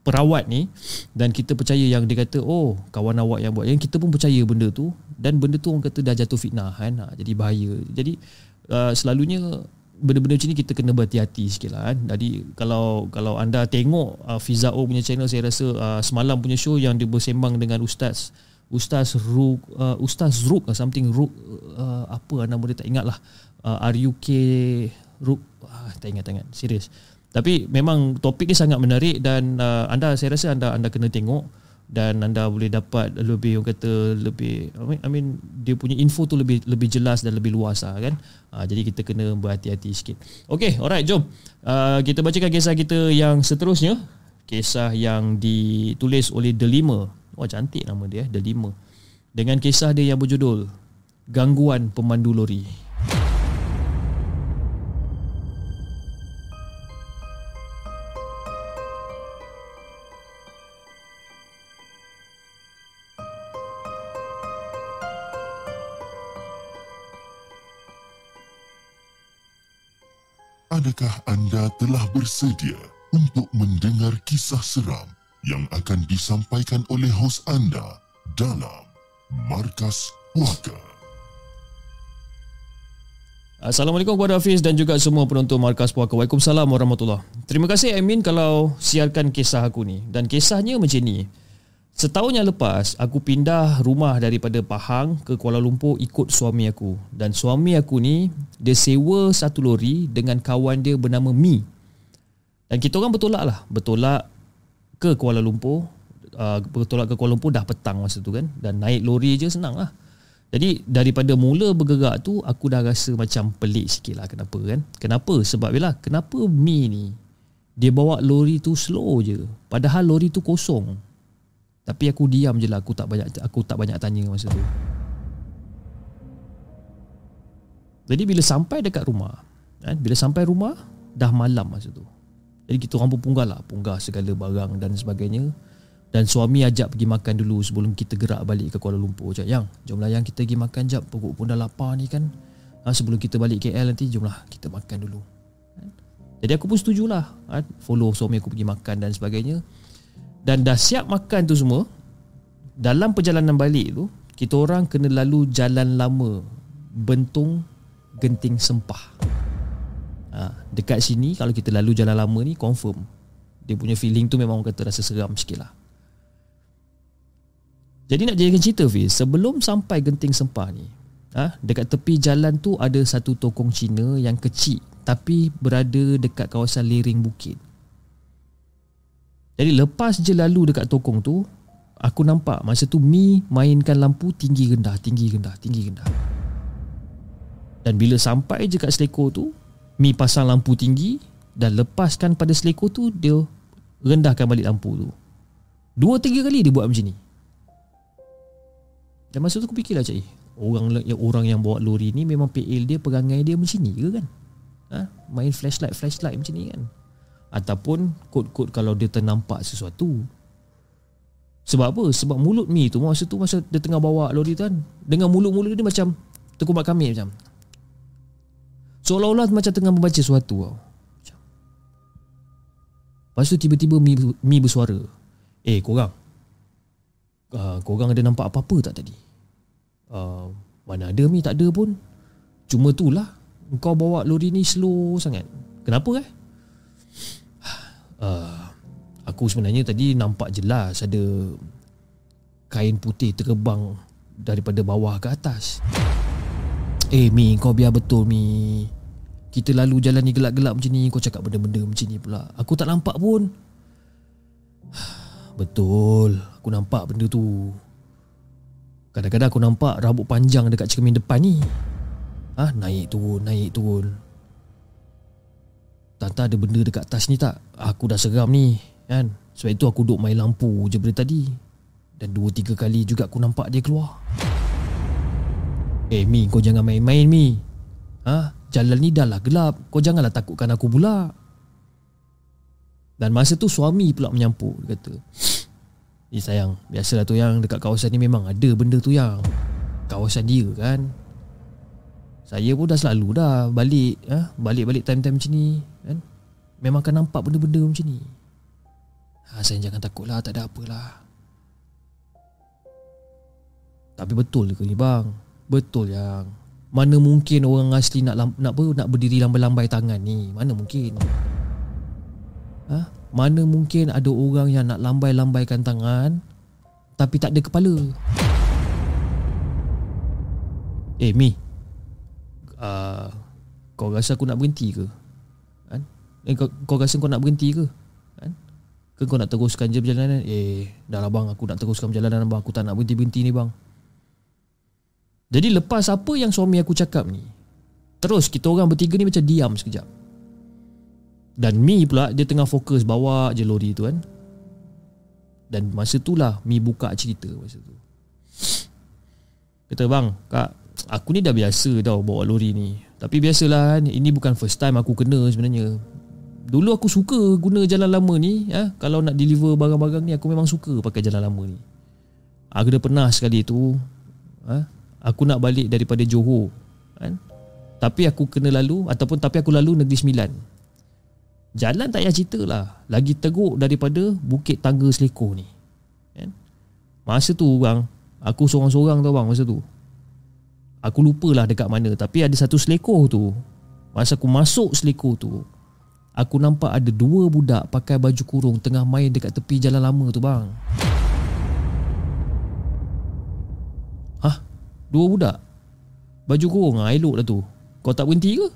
perawat ni dan kita percaya yang dia kata oh kawan awak yang buat. Yang kita pun percaya benda tu dan benda tu orang kata dah jatuh fitnah kan. Ha, jadi bahaya. Jadi uh, selalunya benda-benda macam ni kita kena berhati-hati sikit lah kan. Jadi kalau kalau anda tengok uh, Fizao punya channel saya rasa uh, semalam punya show yang dia bersembang dengan Ustaz Ustaz Ruk uh, Ustaz Ruk uh, something Ruk uh, apa nama dia tak ingat lah. Uh, RUK Ruk uh, tak ingat tak ingat. Serius tapi memang topik ni sangat menarik dan uh, anda saya rasa anda anda kena tengok dan anda boleh dapat lebih orang kata lebih I mean, I mean dia punya info tu lebih lebih jelas dan lebih luas lah kan. Uh, jadi kita kena berhati-hati sikit. Okay, alright, jom. Uh, kita bacakan kisah kita yang seterusnya. Kisah yang ditulis oleh Delima. Wah, cantik nama dia, Delima. Dengan kisah dia yang berjudul Gangguan Pemandu Lori. Adakah anda telah bersedia untuk mendengar kisah seram yang akan disampaikan oleh hos anda dalam Markas Puaka? Assalamualaikum kepada Hafiz dan juga semua penonton Markas Puaka. Waalaikumsalam warahmatullahi Terima kasih Amin kalau siarkan kisah aku ni. Dan kisahnya macam ni. Setahun yang lepas, aku pindah rumah daripada Pahang ke Kuala Lumpur ikut suami aku. Dan suami aku ni, dia sewa satu lori dengan kawan dia bernama Mi. Dan kita orang bertolak lah. Bertolak ke Kuala Lumpur. Uh, bertolak ke Kuala Lumpur dah petang masa tu kan. Dan naik lori je senang lah. Jadi daripada mula bergerak tu, aku dah rasa macam pelik sikit lah kenapa kan. Kenapa? Sebab bila kenapa Mi ni, dia bawa lori tu slow je. Padahal lori tu kosong. Tapi aku diam je lah. Aku tak banyak aku tak banyak tanya masa tu. Jadi bila sampai dekat rumah kan, Bila sampai rumah Dah malam masa tu. Jadi kita orang pun punggah lah. Punggah segala barang dan sebagainya. Dan suami ajak pergi makan dulu Sebelum kita gerak balik ke Kuala Lumpur. Cak, Yang jomlah yang kita pergi makan jap. Perut pun dah lapar ni kan. Ha, Sebelum kita balik KL nanti Jomlah kita makan dulu. Kan. Jadi aku pun setujulah ha, Follow suami aku pergi makan dan sebagainya dan dah siap makan tu semua dalam perjalanan balik tu kita orang kena lalu jalan lama bentung genting sempah. Ha, dekat sini kalau kita lalu jalan lama ni confirm dia punya feeling tu memang orang kata rasa seram sikit lah. Jadi nak jadikan cerita Fiz sebelum sampai genting sempah ni ha, dekat tepi jalan tu ada satu tokong Cina yang kecil tapi berada dekat kawasan lereng bukit jadi lepas je lalu dekat tokong tu Aku nampak masa tu Mi mainkan lampu tinggi rendah, tinggi rendah, tinggi rendah. Dan bila sampai je kat selekor tu Mi pasang lampu tinggi Dan lepaskan pada selekor tu Dia rendahkan balik lampu tu. Dua tiga kali dia buat macam ni. Dan masa tu aku fikirlah cik Orang yang orang yang bawa lori ni Memang PL dia perangai dia macam ni ke kan? Ha? Main flashlight flashlight macam ni kan Ataupun kod-kod kalau dia ternampak sesuatu. Sebab apa? Sebab mulut Mi tu Masa tu masa dia tengah bawa lori tu kan Dengan mulut-mulut dia macam Terkumat kami macam. Seolah-olah macam tengah membaca sesuatu tau. Lepas tu tiba-tiba Mi, Mi bersuara. Eh korang. Uh, Korang ada nampak apa-apa tak tadi? Uh, mana ada Mi tak ada pun. Cuma tu lah. Kau bawa lori ni slow sangat. Kenapa eh? Uh, aku sebenarnya tadi nampak jelas ada kain putih terbang daripada bawah ke atas. Eh Mi, kau biar betul Mi. Kita lalu jalan ni gelap-gelap macam ni, kau cakap benda-benda macam ni pula. Aku tak nampak pun. Betul, aku nampak benda tu. Kadang-kadang aku nampak rambut panjang dekat cermin depan ni. Ah, ha, naik turun, naik turun. Tanta ada benda dekat atas ni tak? Aku dah seram ni kan? Sebab itu aku duduk main lampu je dari tadi. Dan dua tiga kali juga aku nampak dia keluar. Eh Mi kau jangan main-main Mi. Ha? Jalan ni dah lah gelap. Kau janganlah takutkan aku pula. Dan masa tu suami pula menyampuk Dia kata. Eh sayang. Biasalah tu yang dekat kawasan ni memang ada benda tu yang Kawasan dia kan? Saya pun dah selalu dah balik eh, Balik-balik time-time macam ni? Memang akan nampak benda-benda macam ni. Ha, Sayang jangan takutlah Tak ada apalah Tapi betul ke ni bang? Betul yang Mana mungkin orang asli nak nak apa, nak berdiri lambai-lambai tangan ni? Mana mungkin? Ha? Mana mungkin ada orang yang nak lambai-lambaikan tangan Tapi tak ada kepala? Eh Mi. Uh, kau rasa aku nak berhenti ke? Eh, kau, kau rasa kau nak berhenti ke? Kan? Ke kau nak teruskan je perjalanan? Eh, dah lah bang, aku nak teruskan perjalanan bang. Aku tak nak berhenti-berhenti ni bang. Jadi lepas apa yang suami aku cakap ni, terus kita orang bertiga ni macam diam sekejap. Dan Mi pula, dia tengah fokus bawa je lori tu kan. Dan masa tu lah Mi buka cerita masa tu. Kata bang, kak, Aku ni dah biasa tau bawa lori ni Tapi biasalah kan Ini bukan first time aku kena sebenarnya Dulu aku suka guna jalan lama ni ya? Kalau nak deliver barang-barang ni Aku memang suka pakai jalan lama ni Aku dah pernah sekali tu ha? Aku nak balik daripada Johor kan? Tapi aku kena lalu Ataupun tapi aku lalu Negeri Sembilan Jalan tak payah cerita lah Lagi teruk daripada Bukit Tangga Selekor ni kan? Masa tu bang Aku seorang-seorang tau bang Masa tu Aku lupalah dekat mana Tapi ada satu selekor tu Masa aku masuk selekor tu Aku nampak ada dua budak Pakai baju kurung Tengah main dekat tepi jalan lama tu bang Hah? Dua budak? Baju kurung ah, elok lah tu Kau tak berhenti ke?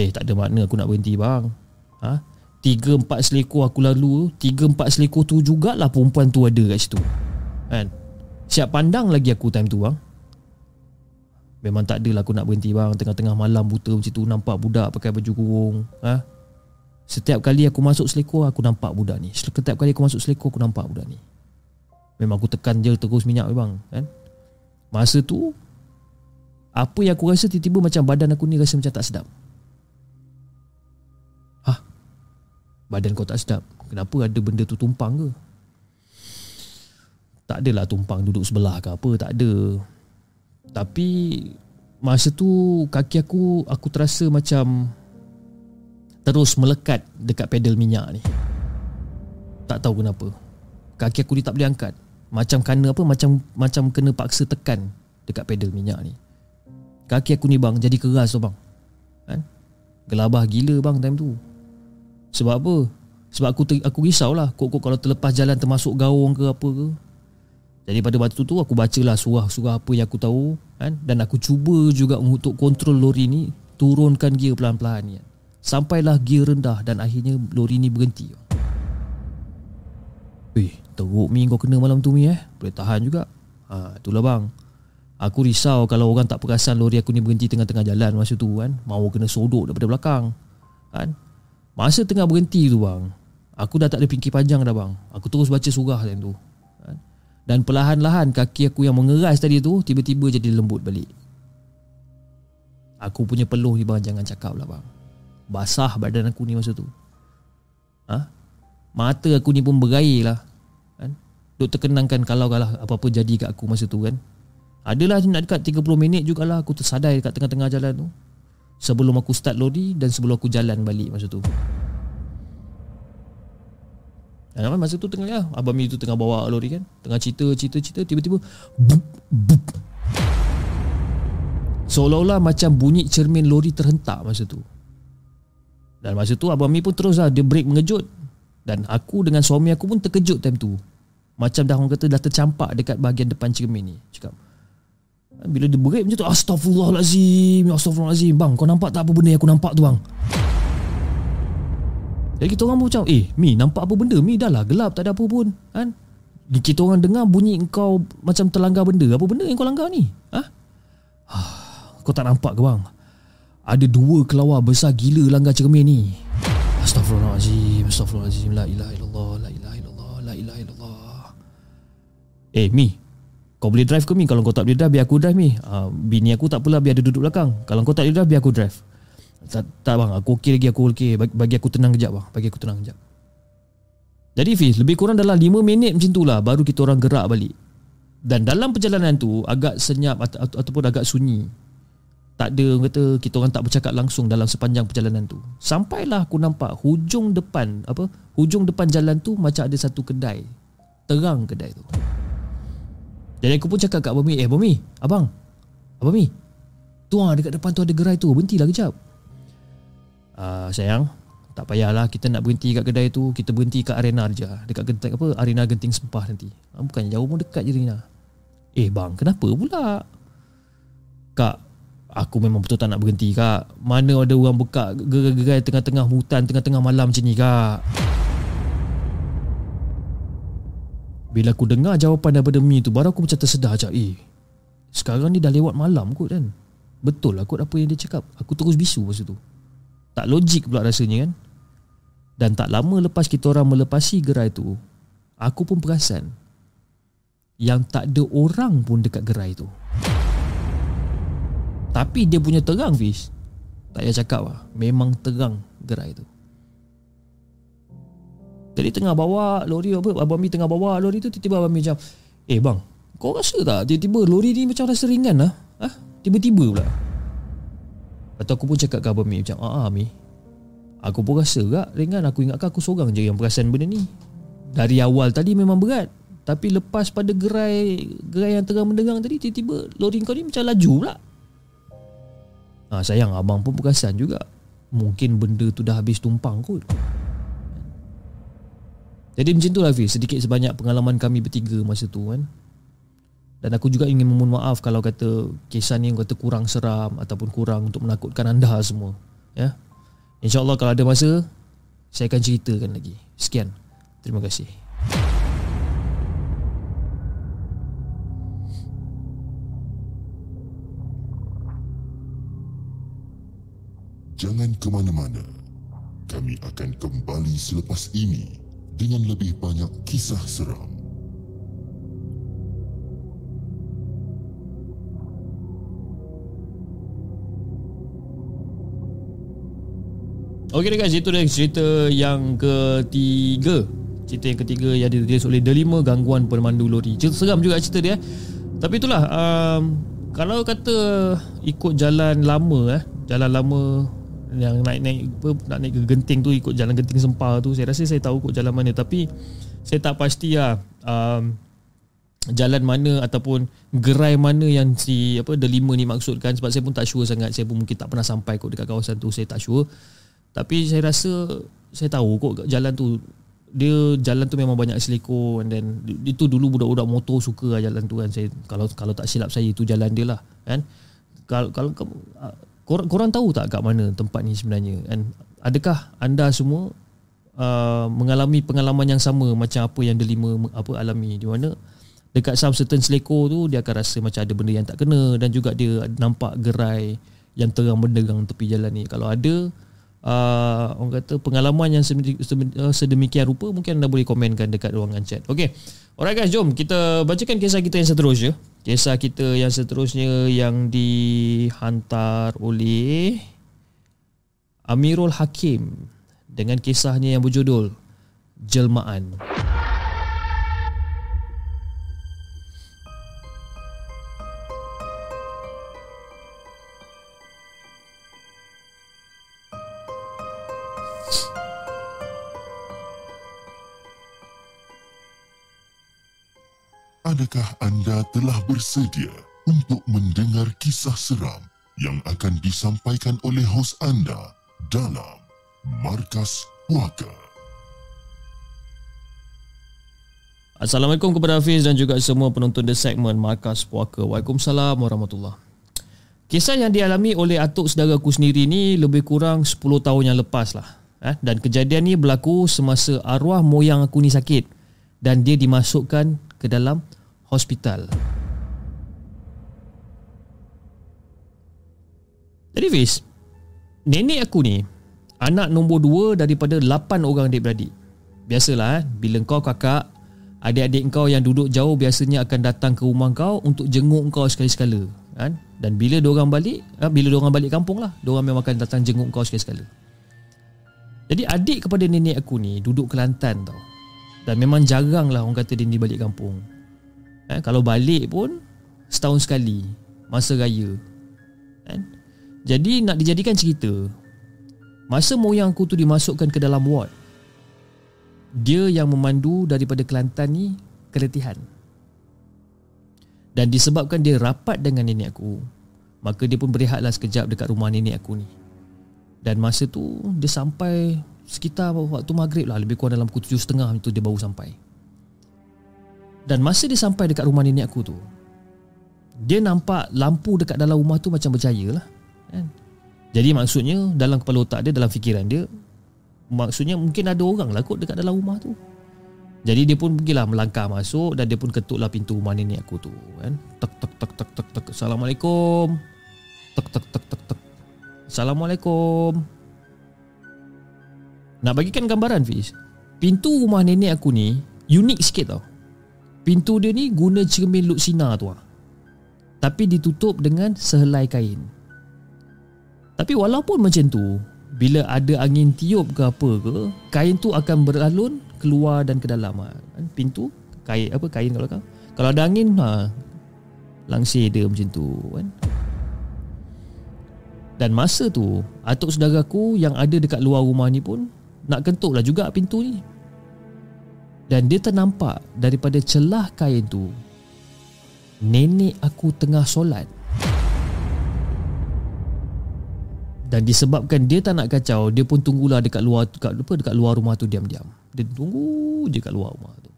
Eh tak ada makna aku nak berhenti bang ha? Tiga empat selekor aku lalu Tiga empat selekor tu jugalah perempuan tu ada kat situ Kan? Siap pandang lagi aku time tu bang Memang tak adalah aku nak berhenti bang Tengah-tengah malam buta macam tu Nampak budak pakai baju kurung ha? Setiap kali aku masuk selekor Aku nampak budak ni Setiap kali aku masuk selekor Aku nampak budak ni Memang aku tekan je terus minyak bang kan? Masa tu Apa yang aku rasa Tiba-tiba macam badan aku ni Rasa macam tak sedap Hah? Badan kau tak sedap Kenapa ada benda tu tumpang ke? Tak adalah tumpang duduk sebelah ke apa Tak ada Tapi Masa tu Kaki aku Aku terasa macam Terus melekat Dekat pedal minyak ni Tak tahu kenapa Kaki aku ni tak boleh angkat macam kena apa macam macam kena paksa tekan dekat pedal minyak ni. Kaki aku ni bang jadi keras tu bang. Kan? Gelabah gila bang time tu. Sebab apa? Sebab aku ter, aku risaulah kok-kok kalau terlepas jalan termasuk gaung ke apa ke. Jadi pada waktu tu aku bacalah surah-surah apa yang aku tahu kan dan aku cuba juga untuk kontrol lori ni turunkan gear pelan-pelan ni. Sampailah gear rendah dan akhirnya lori ni berhenti. Weh, Teruk Mi kau kena malam tu Mi eh? Boleh tahan juga. Ha, Itulah bang. Aku risau kalau orang tak perasan lori aku ni berhenti tengah-tengah jalan masa tu kan? Mau kena sodok daripada belakang kan? Masa tengah berhenti tu bang Aku dah tak ada fikir panjang dah bang. Aku terus baca surah macam tu kan? Dan perlahan-lahan kaki aku yang mengeras tadi tu Tiba-tiba jadi lembut balik. Aku punya peluh ni bang. Jangan cakap lah bang Basah badan aku ni masa tu. Ha? Mata aku ni pun berair lah Duk terkenangkan kalau kalah apa-apa jadi kat aku masa tu kan? Adalah nak dekat 30 minit jugalah aku tersadai dekat tengah-tengah jalan tu. Sebelum aku start lori dan sebelum aku jalan balik masa tu. Dan masa tu tengah ya, Abang Mi tu tengah bawa lori kan? Tengah cerita, cerita, cerita. Tiba-tiba bup, bup. Seolah-olah macam bunyi cermin lori terhentak masa tu Dan masa tu Abang Mi pun terus lah Dia break mengejut. Dan aku dengan suami aku pun terkejut time tu. Macam dah orang kata dah tercampak dekat bahagian depan cermin ni Cakap. Bila dia berit macam tu Astaghfirullahalazim Astaghfirullahalazim. Bang kau nampak tak apa benda yang aku nampak tu bang? Jadi kita orang pun macam Eh Mi nampak apa benda? Mi dah lah gelap tak ada apa pun. Kan? Kita orang dengar bunyi kau Macam terlanggar benda. Apa benda yang kau langgar ni? Ha? Kau tak nampak ke bang Ada dua kelawar besar gila langgar cermin ni. Astaghfirullahalazim Astaghfirullahalazim La ilaha illallah La ilaha illallah La ilaha illallah. Eh Mi. Kau boleh drive ke Mi? Kalau kau tak boleh drive Biar aku drive Mi. Uh, Bini aku tak pula Biar dia duduk belakang. Kalau kau tak boleh drive Biar aku drive. Tak, tak bang. Aku okey lagi Aku okey. Bagi, bagi aku tenang kejap bang. Bagi aku tenang kejap. Jadi Fiz Lebih kurang dalam 5 minit macam tu lah Baru kita orang gerak balik. Dan dalam perjalanan tu Agak senyap atau, Ataupun agak sunyi tak ada orang kata kita orang tak bercakap langsung dalam sepanjang perjalanan tu. Sampailah aku nampak hujung depan apa? Hujung depan jalan tu macam ada satu kedai. Terang kedai tu. Jadi aku pun cakap kat Abang Mi Eh Abang Mi Abang Abang Mi Tuan dekat depan tu ada gerai tu Berhentilah kejap uh, Sayang Tak payahlah Kita nak berhenti kat kedai tu Kita berhenti kat arena je Dekat genting, apa arena genting sempah nanti uh, Bukan jauh pun dekat je Rina Eh bang Kenapa pula Kak Aku memang betul tak nak berhenti kak. Mana ada orang buka Gerai-gerai tengah-tengah hutan Tengah-tengah malam macam ni kak? Bila aku dengar jawapan daripada Mi tu Baru aku macam tersedar macam Eh Sekarang ni dah lewat malam kot kan? Betul lah kot apa yang dia cakap. Aku terus bisu masa tu. Tak logik pula rasanya kan? Dan tak lama lepas kita orang melepasi gerai tu Aku pun perasan Yang tak ada orang pun dekat gerai tu Tapi dia punya terang Fish. Tak payah cakap lah. Memang terang gerai tu. Jadi tengah bawa lori apa Abang Mi tengah bawa lori tu Tiba-tiba Abang Mi macam Eh bang Kau rasa tak Tiba-tiba lori ni macam rasa ringan lah ha? Tiba-tiba pula. Atau aku pun cakap ke Abang Mi Macam ah, ah Mi Aku pun rasa gak ringan. Aku ingatkan aku seorang je yang perasan benda ni. Dari awal tadi memang berat. Tapi lepas pada gerai Gerai yang tengah mendengang tadi Tiba-tiba lori kau ni macam laju pula ha, Sayang abang pun perasan juga Mungkin benda tu dah habis tumpang kot Jadi macam tu lah Fiz Sedikit sebanyak pengalaman kami bertiga masa tu kan dan aku juga ingin memohon maaf kalau kata kisah ni kata kurang seram ataupun kurang untuk menakutkan anda semua. Ya. InsyaAllah kalau ada masa saya akan ceritakan lagi. Sekian. Terima kasih. Jangan ke mana-mana. Kami akan kembali selepas ini dengan lebih banyak kisah seram. Okey guys, itu dia cerita yang ketiga. Cerita yang ketiga yang ditulis oleh Delima Gangguan Pemandu Lori. Cerita seram juga cerita dia. Tapi itulah um, kalau kata ikut jalan lama eh, jalan lama yang naik-naik apa nak naik ke genting tu ikut jalan genting sempar tu saya rasa saya tahu ikut jalan mana. Tapi saya tak pasti lah um, jalan mana ataupun gerai mana yang si apa delima ni maksudkan. Sebab saya pun tak sure sangat. Saya pun mungkin tak pernah sampai kot dekat kawasan tu saya tak sure. Tapi saya rasa saya tahu kok jalan tu dia jalan tu memang banyak seliko and then itu dulu budak-budak motor suka lah jalan tu kan. Saya kalau kalau tak silap saya itu jalan dia lah kan. Kalau kalau korang, korang tahu tak kat mana tempat ni sebenarnya and adakah anda semua uh, mengalami pengalaman yang sama macam apa yang delima apa alami di mana dekat some certain seleko tu dia akan rasa macam ada benda yang tak kena dan juga dia nampak gerai yang terang benderang tepi jalan ni kalau ada uh, orang kata pengalaman yang uh, sedemikian rupa mungkin anda boleh komenkan dekat ruangan chat. Okey. Alright guys, jom kita bacakan kisah kita yang seterusnya. Kisah kita yang seterusnya yang dihantar oleh Amirul Hakim dengan kisahnya yang berjudul Jelmaan. Jelmaan. Adakah anda telah bersedia untuk mendengar kisah seram yang akan disampaikan oleh hos anda dalam Markas Puaka? Assalamualaikum kepada Hafiz dan juga semua penonton The Segment Markas Puaka. Waalaikumsalam warahmatullahi Kisah yang dialami oleh atuk saudara aku sendiri ni lebih kurang 10 tahun yang lepas lah. Eh? Dan kejadian ni berlaku semasa arwah moyang aku ni sakit dan dia dimasukkan ke dalam hospital. Jadi Fiz, nenek aku ni anak nombor dua daripada lapan orang adik-beradik. Biasalah, eh, bila kau kakak, adik-adik kau yang duduk jauh biasanya akan datang ke rumah kau untuk jenguk kau sekali-sekala. Kan? Dan bila diorang balik, eh, bila diorang balik kampung lah, diorang memang akan datang jenguk kau sekali-sekala. Jadi adik kepada nenek aku ni duduk Kelantan tau. Dan memang jarang lah orang kata dia ni balik kampung. Eh, kalau balik pun setahun sekali masa raya. Kan? Jadi nak dijadikan cerita, masa moyang aku tu dimasukkan ke dalam ward, dia yang memandu daripada Kelantan ni keletihan. Dan disebabkan dia rapat dengan nenek aku, maka dia pun berehatlah sekejap dekat rumah nenek aku ni. Dan masa tu dia sampai sekitar waktu maghrib lah lebih kurang dalam pukul tujuh setengah itu dia baru sampai. Dan masa dia sampai dekat rumah nenek aku tu Dia nampak lampu dekat dalam rumah tu macam bercahaya lah kan? Jadi maksudnya dalam kepala otak dia, dalam fikiran dia Maksudnya mungkin ada orang lah kot dekat dalam rumah tu. Jadi dia pun pergilah melangkah masuk Dan dia pun ketuklah pintu rumah nenek aku tu kan? Tek tek tek tek tek tek. Assalamualaikum. Tek tek tek tek tek. Assalamualaikum. Nak bagikan gambaran Fiz? Pintu rumah nenek aku ni Unik sikit tau Pintu dia ni guna cermin luksina tu lah. Tapi ditutup dengan sehelai kain. Tapi walaupun macam tu, bila ada angin tiup ke apa ke, kain tu akan beralun keluar dan ke dalam. Ha. Pintu, kain apa kain kalau kan. Kalau ada angin, ha, langsir dia macam tu kan. Dan masa tu Atuk saudaraku yang ada dekat luar rumah ni pun Nak kentuk lah juga pintu ni Dan dia ternampak daripada celah kain tu Nenek aku tengah solat. Dan disebabkan dia tak nak kacau Dia pun tunggulah dekat luar dekat, apa, dekat luar rumah tu diam-diam. Dia tunggu je kat luar rumah tu.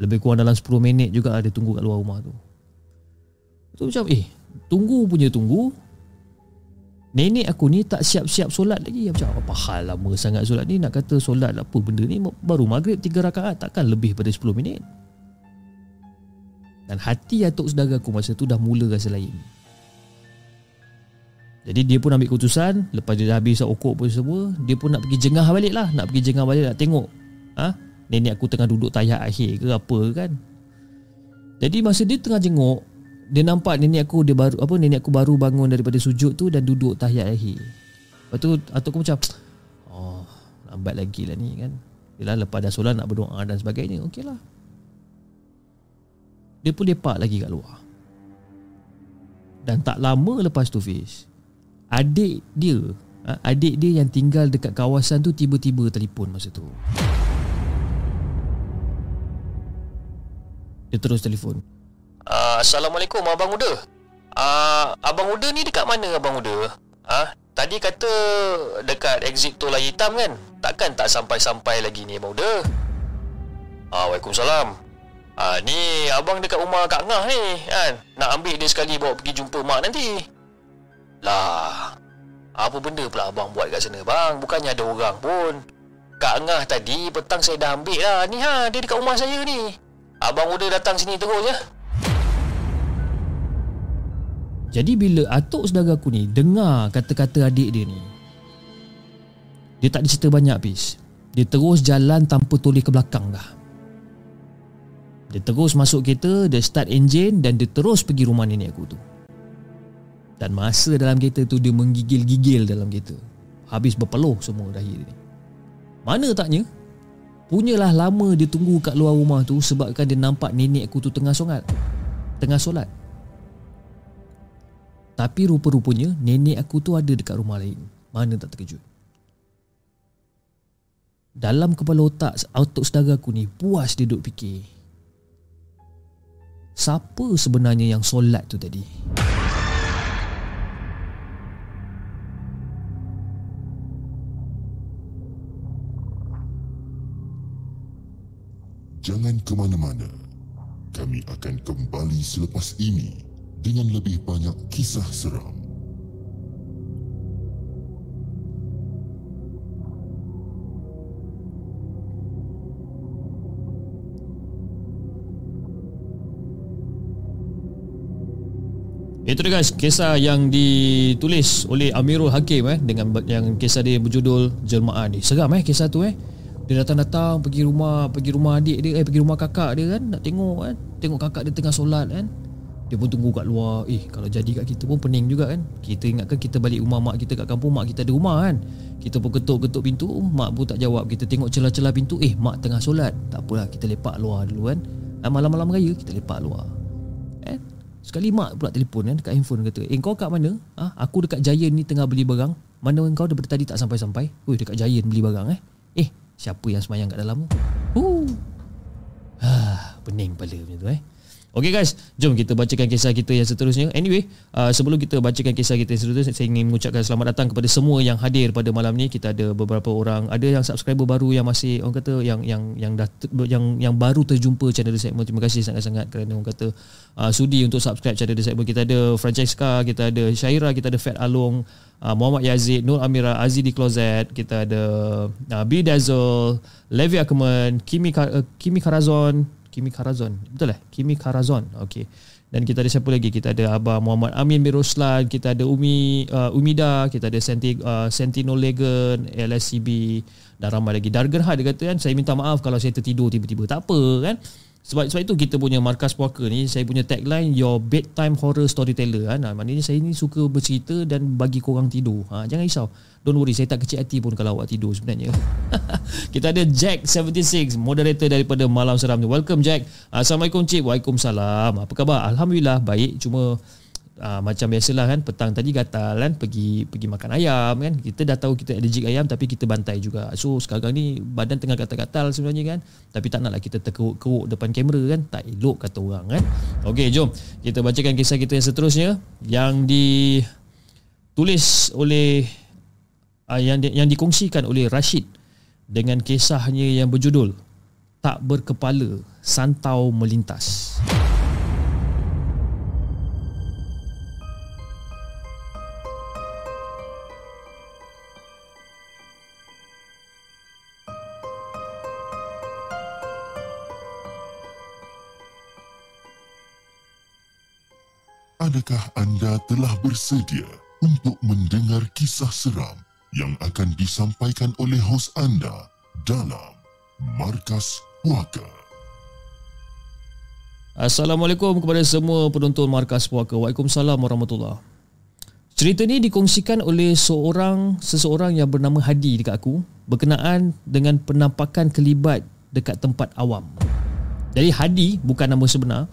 Lebih kurang dalam 10 minit juga dia tunggu kat luar rumah tu. Tu macam eh Tunggu punya tunggu Nenek aku ni tak siap-siap solat lagi. Macam apa hal lama sangat solat ni. Nak kata solat apa benda ni Baru maghrib 3 rakaat Takkan lebih pada 10 minit. Dan hati atuk saudara aku masa tu Dah mula rasa lain. Jadi dia pun ambil keputusan Lepas dia dah habis okok pun semua Dia pun nak pergi jengah balik lah. Nak pergi jengah balik Nak tengok ha? Nenek aku tengah duduk tayat akhir ke apa kan. Jadi masa dia tengah jenguk dia nampak nenek aku dia baru apa nenek aku baru bangun daripada sujud tu dan duduk tahiyat akhir. Lepas tu atuk aku macam oh lambat lagi lah ni kan. Yalah lepas dah solat nak berdoa dan sebagainya. Okeylah. Dia pun lepak lagi kat luar. Dan tak lama lepas tu Fiz Adik dia ha, Adik dia yang tinggal dekat kawasan tu Tiba-tiba telefon masa tu Dia terus telefon Uh, Assalamualaikum Abang Uda. Uh, Abang Uda ni dekat mana Abang Uda? Ah, uh, tadi kata dekat exit tol air hitam kan? Takkan tak sampai-sampai lagi ni Abang Uda? Ah, uh, Waalaikumsalam. Ah, uh, ni abang dekat rumah Kak Ngah ni kan? Nak ambil dia sekali bawa pergi jumpa mak nanti. Lah. Apa benda pula abang buat kat sana bang? Bukannya ada orang pun. Kak Ngah tadi petang saya dah ambil lah. Ni ha, dia dekat rumah saya ni. Abang Uda datang sini terus ya. Jadi bila atuk saudara aku ni dengar kata-kata adik dia ni Dia tak dicerita banyak pis. Dia terus jalan tanpa toleh ke belakang dah. Dia terus masuk kereta, dia start engine dan dia terus pergi rumah nenek aku tu. Dan masa dalam kereta tu dia menggigil-gigil dalam kereta. Habis berpeluh semua dahi dia ni. Mana taknya? Punyalah lama dia tunggu kat luar rumah tu Sebabkan dia nampak nenek aku tu tengah solat. Tengah solat tapi rupa-rupanya nenek aku tu ada dekat rumah lain. Mana tak terkejut. Dalam kepala otak otak saudara aku ni puas dia duduk fikir. Siapa sebenarnya yang solat tu tadi? Jangan ke mana-mana. Kami akan kembali selepas ini dengan lebih banyak kisah seram. Itu dia guys, kisah yang ditulis oleh Amirul Hakim eh dengan yang kisah dia berjudul Jelmaan ni. Seram eh kisah tu eh. Dia datang-datang pergi rumah, pergi rumah adik dia, eh pergi rumah kakak dia kan nak tengok kan. Tengok kakak dia tengah solat kan. Dia pun tunggu kat luar Eh kalau jadi kat kita pun pening juga kan Kita ingatkan kita balik rumah mak kita kat kampung Mak kita ada rumah kan Kita pun ketuk-ketuk pintu Mak pun tak jawab Kita tengok celah-celah pintu Eh mak tengah solat Tak apalah kita lepak luar dulu kan ah, Malam-malam raya kita lepak luar eh? Sekali mak pula telefon kan Dekat handphone kata Eh kau kat mana? Ha? Aku dekat Giant ni tengah beli barang Mana kau daripada tadi tak sampai-sampai? Ui dekat Giant beli barang eh Eh siapa yang semayang kat dalam tu? Huh. Ah, pening kepala macam tu eh Okay guys, jom kita bacakan kisah kita yang seterusnya. Anyway, uh, sebelum kita bacakan kisah kita yang seterusnya, saya ingin mengucapkan selamat datang kepada semua yang hadir pada malam ni. Kita ada beberapa orang, ada yang subscriber baru yang masih orang kata yang yang yang dah yang yang baru terjumpa channel The Segment. Terima kasih sangat-sangat kerana orang kata uh, sudi untuk subscribe channel The Segment. Kita ada Francesca, kita ada Syaira, kita ada Fat Along, uh, Muhammad Yazid, Nur Amira, Aziz di Closet, kita ada uh, B Dazzle, Levi Akman, Kimi uh, Kimi Karazon, Kimi Karazon. Betul lah Kimi Karazon. Okey. Dan kita ada siapa lagi? Kita ada Abah Muhammad Amin Miroslan kita ada Umi uh, Umida kita ada Senti, uh, Sentinel Legan LSCB dan ramai lagi. Dargerhad dia kata kan saya minta maaf kalau saya tertidur tiba-tiba. Tak apa kan sebab sebab itu kita punya markas puaka ni saya punya tagline your bedtime horror storyteller kan. Maknanya saya ni suka bercerita dan bagi korang tidur. Ha, jangan risau. Don't worry saya tak kecil hati pun kalau awak tidur sebenarnya. kita ada Jack 76 moderator daripada Malam Seram ni. Welcome Jack. Assalamualaikum cik. Waalaikumsalam. Apa khabar? Alhamdulillah baik. Cuma uh, macam biasalah kan petang tadi gatal kan pergi pergi makan ayam kan. Kita dah tahu kita allergic ayam tapi kita bantai juga. So sekarang ni badan tengah gatal-gatal sebenarnya kan. Tapi tak naklah kita terkeruk-keruk depan kamera kan. Tak elok kata orang kan. Okey jom. Kita bacakan kisah kita yang seterusnya yang ditulis oleh uh, yang di, yang dikongsikan oleh Rashid dengan kisahnya yang berjudul tak berkepala santau melintas. Adakah anda telah bersedia untuk mendengar kisah seram yang akan disampaikan oleh hos anda dalam Markas Puaka? Assalamualaikum kepada semua penonton Markas Puaka. Waalaikumsalam warahmatullahi Cerita ni dikongsikan oleh seorang seseorang yang bernama Hadi dekat aku berkenaan dengan penampakan kelibat dekat tempat awam. Jadi Hadi bukan nama sebenar.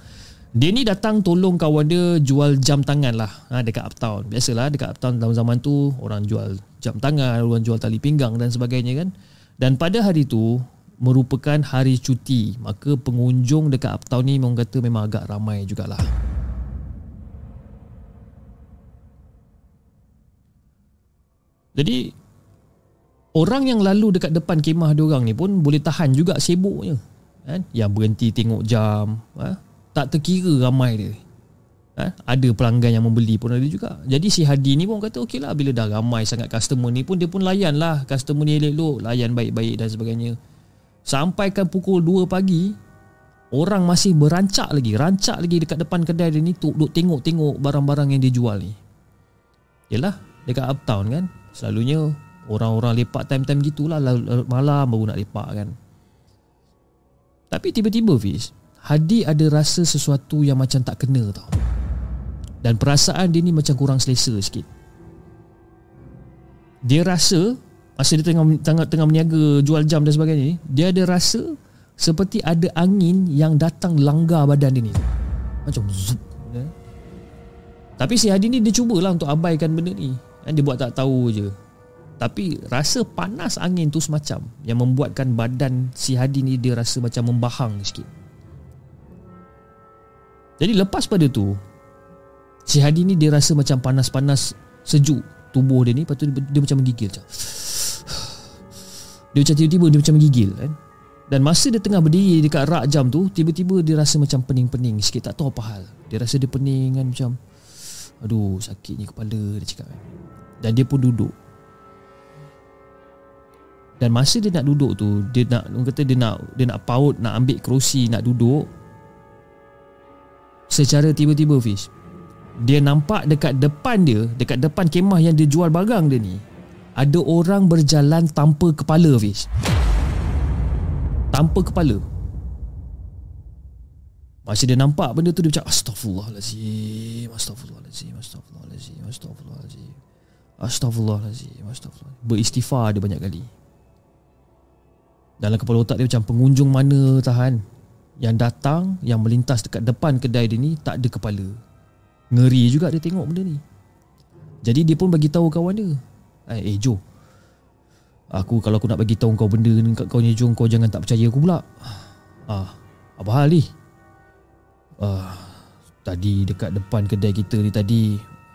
Dia ni datang tolong kawan dia jual jam tangan lah ha, dekat uptown. Biasalah dekat uptown dalam zaman tu orang jual jam tangan, orang jual tali pinggang dan sebagainya kan. Dan pada hari tu merupakan hari cuti. Maka pengunjung dekat uptown ni memang kata memang agak ramai jugalah. Jadi orang yang lalu dekat depan kemah dia orang ni pun boleh tahan juga sibuknya. Kan? Yang berhenti tengok jam, ha? Tak terkira ramai dia. Ha? ada pelanggan yang membeli pun ada juga. Jadi si Hadi ni pun kata okey lah bila dah ramai sangat customer ni pun dia pun layan lah. Customer ni elok-elok layan baik-baik dan sebagainya. Sampaikan pukul 2 pagi orang masih berancak lagi rancak lagi dekat depan kedai dia ni duk tengok-tengok barang-barang yang dia jual ni. Yelah dekat uptown kan selalunya orang-orang lepak time-time gitulah malam baru nak lepak kan. Tapi tiba-tiba Fiz Hadi ada rasa sesuatu yang macam tak kena tau. Dan perasaan dia ni macam kurang selesa sikit. Dia rasa masa dia tengah tengah, tengah meniaga jual jam dan sebagainya dia ada rasa seperti ada angin yang datang langgar badan dia ni. Macam zup. Ya. Tapi si Hadi ni dia cubalah untuk abaikan benda ni. Kan dia buat tak tahu je. Tapi rasa panas angin tu semacam yang membuatkan badan si Hadi ni dia rasa macam membahang sikit. Jadi lepas pada tu Si Hadi ni dia rasa macam panas-panas Sejuk tubuh dia ni. Lepas tu dia, dia macam menggigil macam. Dia macam tiba-tiba dia macam menggigil kan. Dan masa dia tengah berdiri dekat rak jam tu Tiba-tiba dia rasa macam pening-pening sikit. Tak tahu apa hal. Dia rasa dia pening kan macam Aduh sakitnya kepala dia cakap kan. Dan dia pun duduk. Dan masa dia nak duduk tu dia nak kata dia nak dia nak paut nak ambil kerusi nak duduk secara tiba-tiba Fish. Dia nampak dekat depan dia dekat depan kemah yang dia jual barang dia ni ada orang berjalan tanpa kepala Fish. Tanpa kepala. Masa dia nampak benda tu dia macam astagfirullahalazim astagfirullahalazim astagfirullahalazim astagfirullahalazim astagfirullahalazim astagfirullahalazim beristighfar dia banyak kali. Dalam kepala otak dia macam pengunjung mana tahan yang datang yang melintas dekat depan kedai dia ni tak ada kepala. Ngeri juga dia tengok benda ni. Jadi dia pun bagi tahu kawan dia. Eh, eh Jo. Aku kalau aku nak bagi tahu kau benda ni kat kau ni Jo, kau jangan tak percaya aku pula. Ah, apa hal ni? Ah, tadi dekat depan kedai kita ni tadi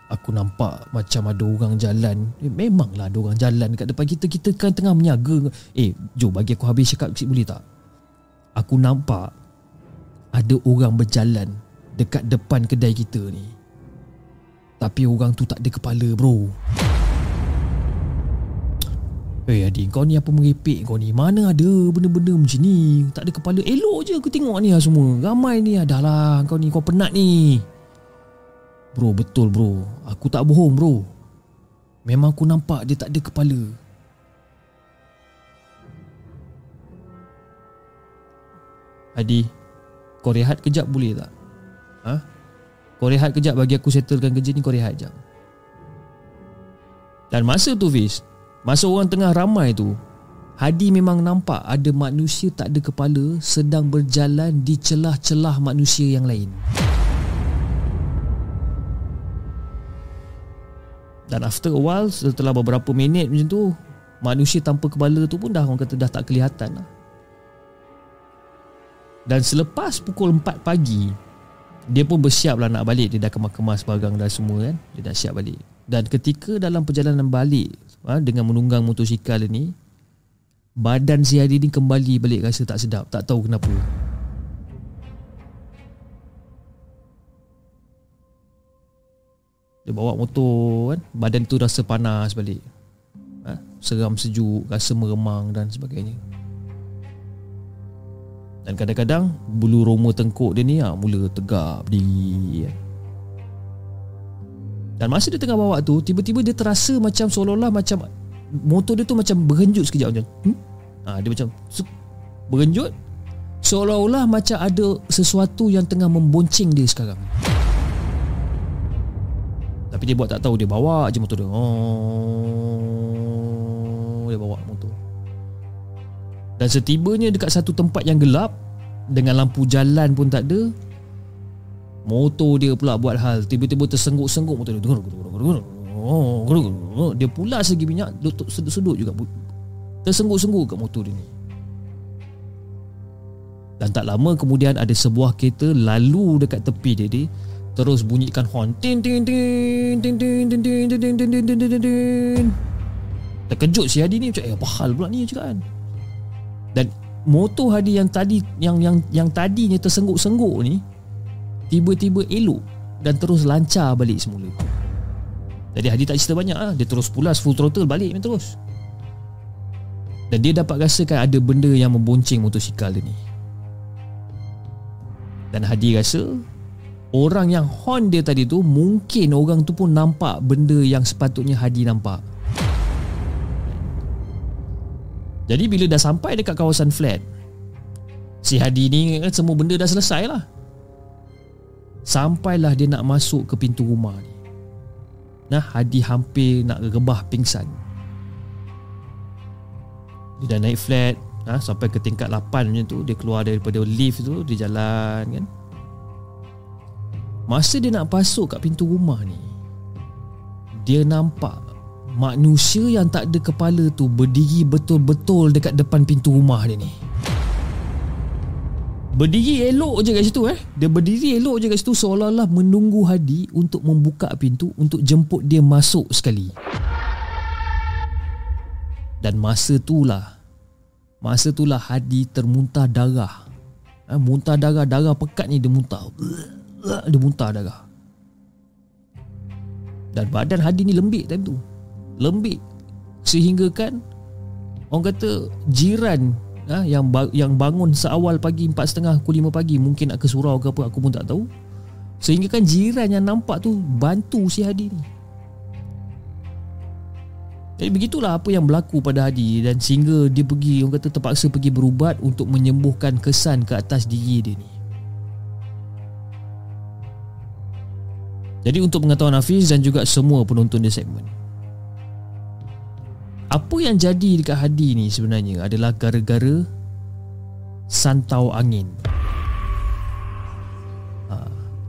aku nampak macam ada orang jalan. Eh, memanglah ada orang jalan dekat depan kita. Kita kan tengah menyaga. Eh, Jo bagi aku habis cakap sikit boleh tak? Aku nampak ada orang berjalan dekat depan kedai kita ni. Tapi orang tu tak ada kepala bro. Eh hey, Adi kau ni apa merepek kau ni? Mana ada benda-benda macam ni? Tak ada kepala. Elok je aku tengok ni lah semua. Ramai ni. Adalah Kau ni kau penat ni. Bro betul bro. Aku tak bohong bro. Memang aku nampak dia tak ada kepala. Adi kau rehat kejap boleh tak? Ha? Kau rehat kejap bagi aku settlekan kerja ni kau rehat kejap. Dan masa tu Fiz, masa orang tengah ramai tu, Hadi memang nampak ada manusia tak ada kepala sedang berjalan di celah-celah manusia yang lain. Dan after a while Setelah beberapa minit macam tu Manusia tanpa kepala tu pun dah Orang kata dah tak kelihatan lah Dan selepas pukul 4 pagi Dia pun bersiap lah nak balik. Dia dah kemas-kemas barang dah semua kan? Dia dah siap balik. Dan ketika dalam perjalanan balik ha, Dengan menunggang motosikal ni Badan si Hadi ni kembali balik rasa tak sedap. Tak tahu kenapa. Dia bawa motor kan? Badan tu rasa panas balik. Ha? Seram sejuk Rasa meremang dan sebagainya Dan kadang-kadang Bulu roma tengkuk dia ni ha, Mula tegap di kan? Dan masa dia tengah bawa tu Tiba-tiba dia terasa macam Seolah-olah macam Motor dia tu macam berhenjut sekejap macam hmm? ha, Dia macam Berhenjut Seolah-olah macam ada Sesuatu yang tengah membonceng dia sekarang tapi dia buat tak tahu Dia bawa je motor dia oh, Dia bawa motor Dan setibanya dekat satu tempat yang gelap Dengan lampu jalan pun tak ada Motor dia pula buat hal Tiba-tiba tersengguk-sengguk motor dia Dia pula segi minyak Sedut-sedut juga Tersengguk-sengguk kat motor dia ni Dan tak lama kemudian Ada sebuah kereta lalu dekat tepi dia ni terus bunyikan horn tin tin tin tin tin tin tin tin tin tin tin tin tin tin terkejut si Hadi ni macam eh apa hal pula ni cakap kan dan motor Hadi yang tadi yang yang yang tadinya tersengguk-sengguk ni tiba-tiba elok dan terus lancar balik semula. Jadi Hadi tak cerita banyak lah dia terus pulas full throttle balik terus. Dan dia dapat rasakan ada benda yang membonceng motosikal dia ni. Dan Hadi rasa orang yang horn dia tadi tu mungkin orang tu pun nampak benda yang sepatutnya Hadi nampak. Jadi bila dah sampai dekat kawasan flat, si Hadi ni kan semua benda dah selesai lah. Sampailah dia nak masuk ke pintu rumah ni. Nah, Hadi hampir nak rebah pingsan. Dia dah naik flat, ha, sampai ke tingkat 8 macam tu, dia keluar daripada lift tu, dia jalan kan. Masa dia nak masuk kat pintu rumah ni Dia nampak Manusia yang tak ada kepala tu Berdiri betul-betul dekat depan pintu rumah dia ni. Berdiri elok je kat situ eh? Dia berdiri elok je kat situ Seolah-olah menunggu Hadi Untuk membuka pintu Untuk jemput dia masuk sekali. Dan masa itulah Masa itulah Hadi termuntah darah. Eh, Muntah darah Darah pekat ni dia muntah. Dia muntah darah. Dan badan Hadi ni lembik time tu lembik sehingga kan orang kata jiran ha, yang yang bangun seawal pagi 4.30 pukul 5 pagi mungkin nak ke surau ke apa aku pun tak tahu. Sehingga kan jiran yang nampak tu bantu si Hadi ni. Jadi begitulah apa yang berlaku pada Hadi. Dan sehingga dia pergi orang kata terpaksa pergi berubat untuk menyembuhkan kesan ke atas diri dia ni. Jadi untuk pengetahuan Hafiz dan juga semua penonton di segmen Apa yang jadi dekat Hadi ni sebenarnya adalah gara-gara Santau angin. Ha,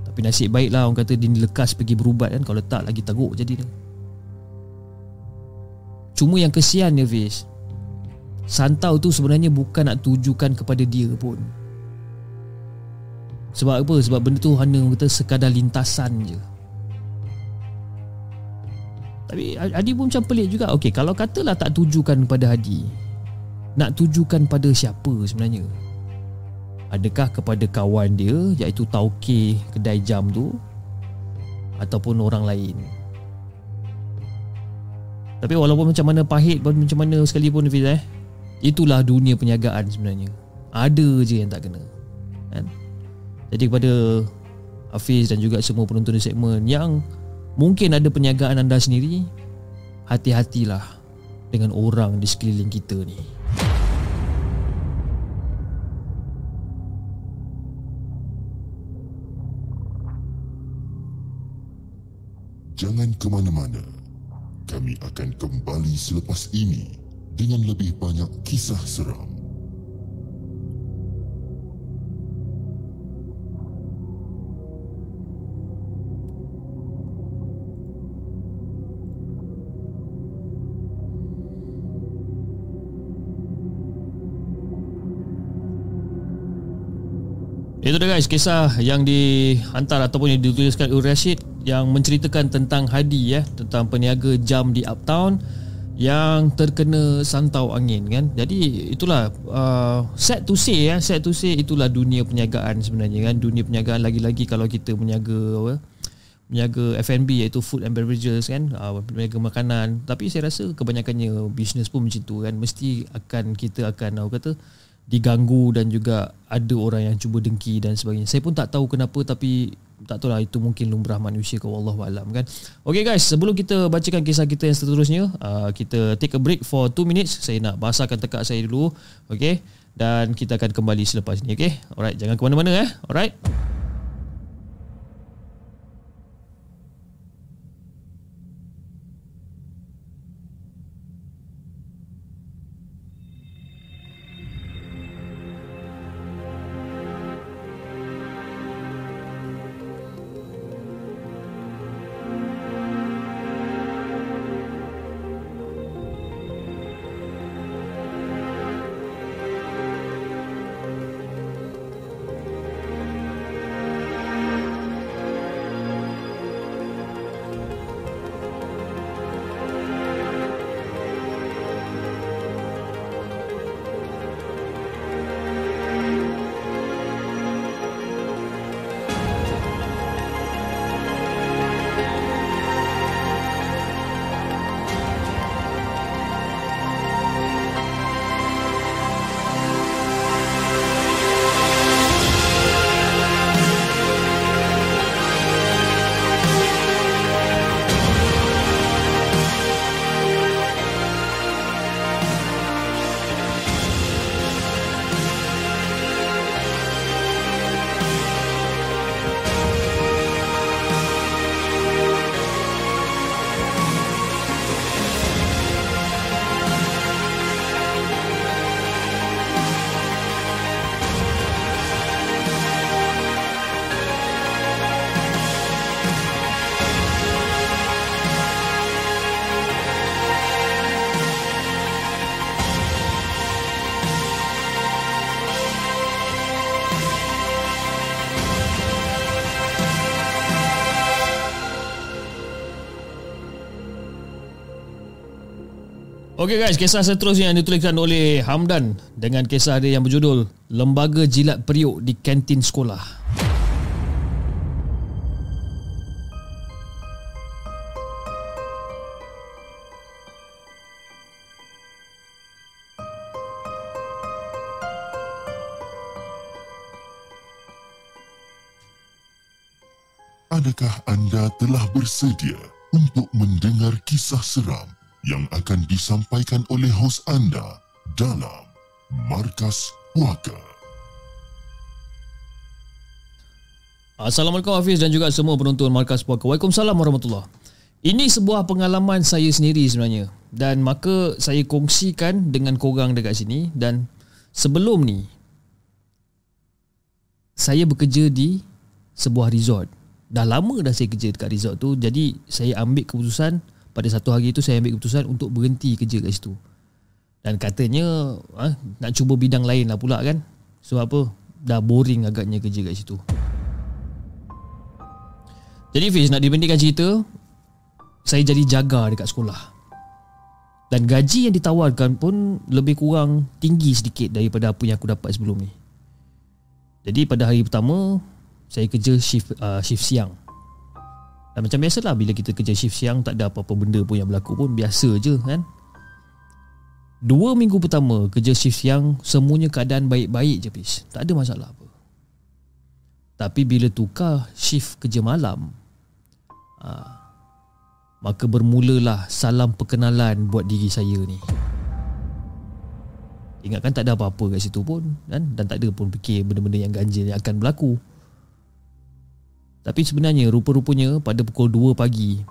Tapi nasib baiklah orang kata dia lekas pergi berubat kan Kalau tak lagi teruk jadi dia. Cuma yang kesian dia Hafiz Santau tu sebenarnya bukan nak tujukan kepada dia pun. Sebab apa? Sebab benda tu hanya kata sekadar lintasan je tapi Hadi pun macam pelik juga. Okey kalau katalah tak tujukan pada Hadi Nak tujukan pada siapa sebenarnya? Adakah kepada kawan dia Iaitu Tauke kedai jam tu Ataupun orang lain? Tapi walaupun macam mana pahit Macam mana sekalipun Fiz eh? Itulah dunia penyagaan sebenarnya. Ada je yang tak kena kan? Jadi kepada Hafiz dan juga semua penonton di segmen Yang Mungkin ada penyagaan anda sendiri. Hati-hatilah Dengan orang di sekeliling kita ni. Jangan ke mana-mana. Kami akan kembali selepas ini Dengan lebih banyak kisah seram Itu dah guys kisah yang dihantar ataupun yang dituliskan oleh Rashid yang menceritakan tentang Hadi ya tentang peniaga jam di Uptown yang terkena santau angin kan. Jadi itulah uh, set to say ya, set to say itulah dunia perniagaan sebenarnya kan. Dunia perniagaan lagi-lagi kalau kita meniaga apa? Meniaga F&B iaitu food and beverages kan, uh, meniaga makanan. Tapi saya rasa kebanyakannya bisnes pun macam tu kan. Mesti akan kita akan apa kata diganggu dan juga ada orang yang cuba dengki dan sebagainya. Saya pun tak tahu kenapa tapi tak tahu lah itu mungkin lumrah manusia ke Allah alam kan. Okay guys, sebelum kita bacakan kisah kita yang seterusnya, uh, kita take a break for 2 minutes. Saya nak basahkan tekak saya dulu. Okay. Dan kita akan kembali selepas ni. Okay. Alright, jangan ke mana-mana eh. Alright. Okey guys, kisah seterusnya yang dituliskan oleh Hamdan dengan kisah dia yang berjudul Lembaga Jilat Periuk di Kantin Sekolah. Adakah anda telah bersedia untuk mendengar kisah seram yang akan disampaikan oleh hos anda dalam Markas Puaka. Assalamualaikum Hafiz dan juga semua penonton Markas Puaka. Waalaikumsalam warahmatullahi Ini sebuah pengalaman saya sendiri sebenarnya dan maka saya kongsikan dengan korang dekat sini dan sebelum ni saya bekerja di sebuah resort. Dah lama dah saya kerja dekat resort tu jadi saya ambil keputusan pada satu hari itu saya ambil keputusan untuk berhenti kerja kat situ. Dan katanya ha, nak cuba bidang lain lah pula kan. Sebab apa? Dah boring agaknya kerja kat situ. Jadi Fiz nak dibandingkan cerita saya jadi jaga dekat sekolah. Dan gaji yang ditawarkan pun lebih kurang tinggi sedikit daripada apa yang aku dapat sebelum ni. Jadi pada hari pertama saya kerja shift uh, shift siang. Dan macam biasalah bila kita kerja shift siang tak ada apa-apa benda pun yang berlaku pun biasa je kan. Dua minggu pertama kerja shift siang semuanya keadaan baik-baik je pis. Tak ada masalah apa. Tapi bila tukar shift kerja malam ha, maka bermulalah salam perkenalan buat diri saya ni. Ingatkan tak ada apa-apa kat situ pun kan dan tak ada pun fikir benda-benda yang ganjil yang akan berlaku. Tapi sebenarnya rupa-rupanya pada pukul 2 pagi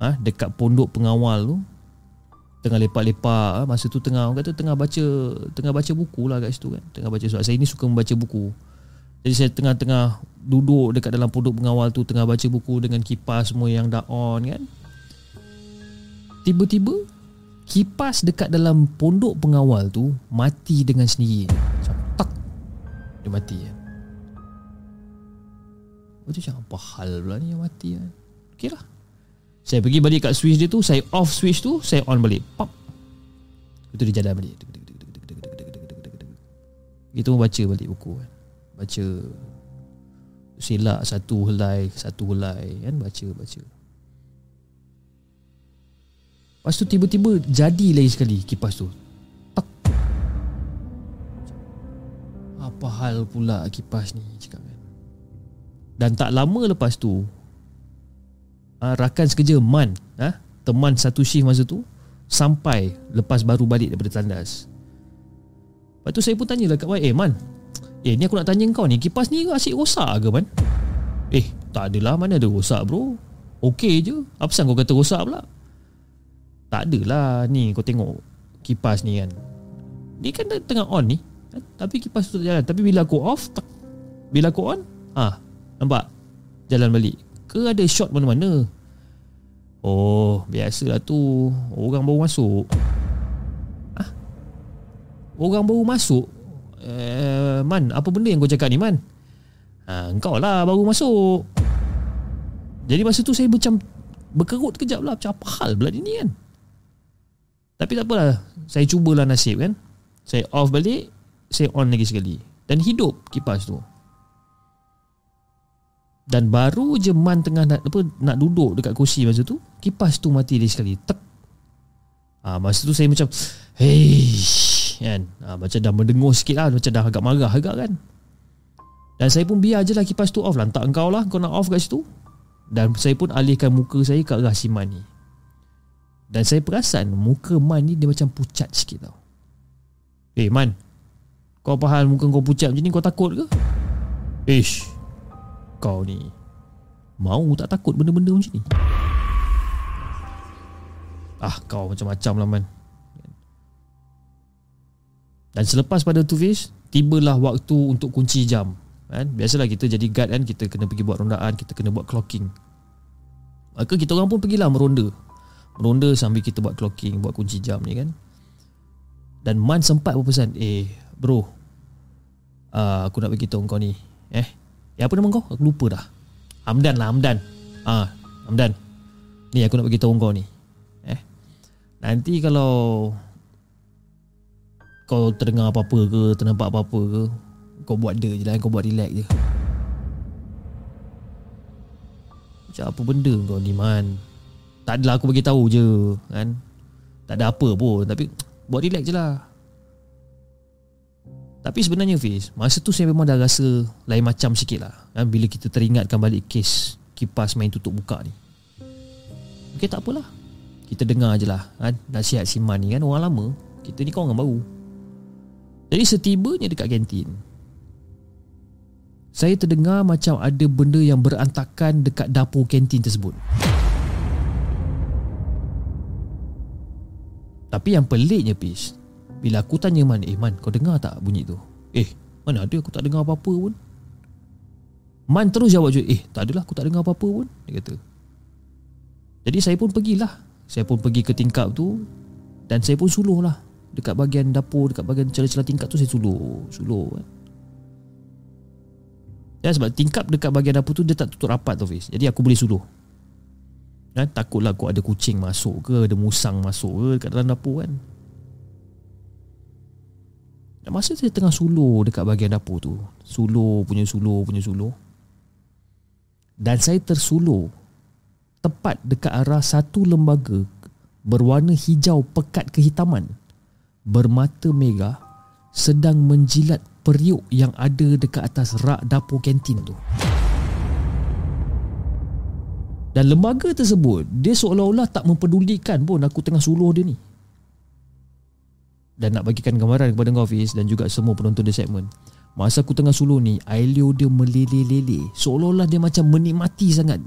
ah ha, dekat pondok pengawal tu tengah lepak-lepak ha, masa tu tengah kata tengah baca tengah baca buku lah kat situ kan. Tengah baca surat saya ni suka membaca buku. Jadi saya tengah-tengah duduk dekat dalam pondok pengawal tu tengah baca buku dengan kipas semua yang dah on kan. Tiba-tiba kipas dekat dalam pondok pengawal tu mati dengan sendiri. Macam tak dia mati. kan Lepas tu macam apa hal pula ni yang mati kan Okay lah. Saya pergi balik kat switch dia tu Saya off switch tu Saya on balik. Pop. Lepas tu dia jalan balik. Itu pun baca balik buku kan. Baca Silak satu helai Satu helai kan. Baca baca. Lepas tu tiba-tiba Jadi lagi sekali kipas tu. Tak. Apa hal pula kipas ni Cakap kan Dan tak lama lepas tu ha, Rakan sekerja Man ha, Teman satu shift masa tu Sampai Lepas baru balik daripada tandas Lepas tu saya pun tanya lah kat Man Eh Man Eh ni aku nak tanya kau ni Kipas ni asyik rosak ke Man Eh tak adalah mana ada rosak bro Okey je Apa kau kata rosak pula tak adalah ni kau tengok kipas ni kan. Ni kan tengah on ni. Kan? Tapi kipas tu tak jalan. Tapi bila aku off, tak, bila aku on, ah, nampak? Jalan balik. Ke ada shot mana-mana? Oh, biasalah tu. Orang baru masuk. Ah. Orang baru masuk. Eh, man, apa benda yang kau cakap ni, man? Ha, engkau lah baru masuk. Jadi masa tu saya macam berkerut kejap lah. Macam apa hal pula ni kan? Tapi tak apalah Saya cubalah nasib kan Saya off balik Saya on lagi sekali Dan hidup kipas tu Dan baru je Man tengah nak, apa, nak duduk dekat kursi masa tu Kipas tu mati lagi sekali. Tek. Ha, Masa tu saya macam Hei kan? Ha, macam dah mendengur sikit lah Macam dah agak marah agak kan? Dan saya pun biar je lah kipas tu off. Lantak engkau lah Kau nak off kat situ. Dan saya pun alihkan muka saya Kat arah si Man ni. Dan saya perasan muka Man ni dia macam pucat sikit tau. Eh Man, kau apa hal muka kau pucat macam ni? Kau takut ke? Ish, kau ni mau tak takut benda-benda macam ni? Ah kau macam-macam lah Man. Dan selepas pada tu Fish, tibalah waktu untuk kunci jam. Kan? Biasalah kita jadi guard kan, kita kena pergi buat rondaan, kita kena buat clocking. Maka kita orang pun pergilah meronda Ronda sambil kita buat clocking Buat kunci jam ni kan Dan Man sempat berpesan Eh bro uh, Aku nak beritahu kau ni Eh Eh apa nama kau? Aku lupa dah Hamdan lah Hamdan Ah, Hamdan Ni aku nak beritahu kau ni Eh Nanti kalau Kau terdengar apa-apa ke Ternampak apa-apa ke Kau buat dia je lah Kau buat relax je Macam apa benda kau ni Man tak adalah aku bagi tahu je kan. Tak ada apa pun tapi buat relax je lah. Tapi sebenarnya Fiz, masa tu saya memang dah rasa lain macam sikit lah kan, Bila kita teringatkan balik kes kipas main tutup buka ni. Okey tak apalah. Kita dengar je lah kan, nasihat Siman ni kan? Orang lama Kita ni orang baru. Jadi setibanya dekat kantin Saya terdengar macam ada benda yang berantakan dekat dapur kantin tersebut. Tapi yang peliknya Pis Bila aku tanya Man Eh Man kau dengar tak bunyi tu? Eh mana ada aku tak dengar apa-apa pun. Man terus jawab je Eh tak adalah aku tak dengar apa-apa pun. Dia kata. Jadi saya pun pergilah. Saya pun pergi ke tingkap tu Dan saya pun suluh lah. Dekat bahagian dapur Dekat bahagian celah-celah tingkap tu Saya suluh Suluh kan. Ya sebab tingkap dekat bahagian dapur tu Dia tak tutup rapat tu Fiz. Jadi aku boleh suluh. Kan takutlah kau ada kucing masuk ke ada musang masuk ke dekat dalam dapur kan masa saya tengah suluh dekat bahagian dapur tu suluh punya suluh punya suluh dan saya tersuluh tepat dekat arah satu lembaga berwarna hijau pekat kehitaman bermata megah sedang menjilat periuk yang ada dekat atas rak dapur kantin tu. Dan lembaga tersebut Dia seolah-olah tak mempedulikan pun Aku tengah suluh dia ni Dan nak bagikan gambaran kepada kau Fiz Dan juga semua penonton di segmen Masa aku tengah suluh ni Ailio dia meleleh-leleh Seolah-olah dia macam menikmati sangat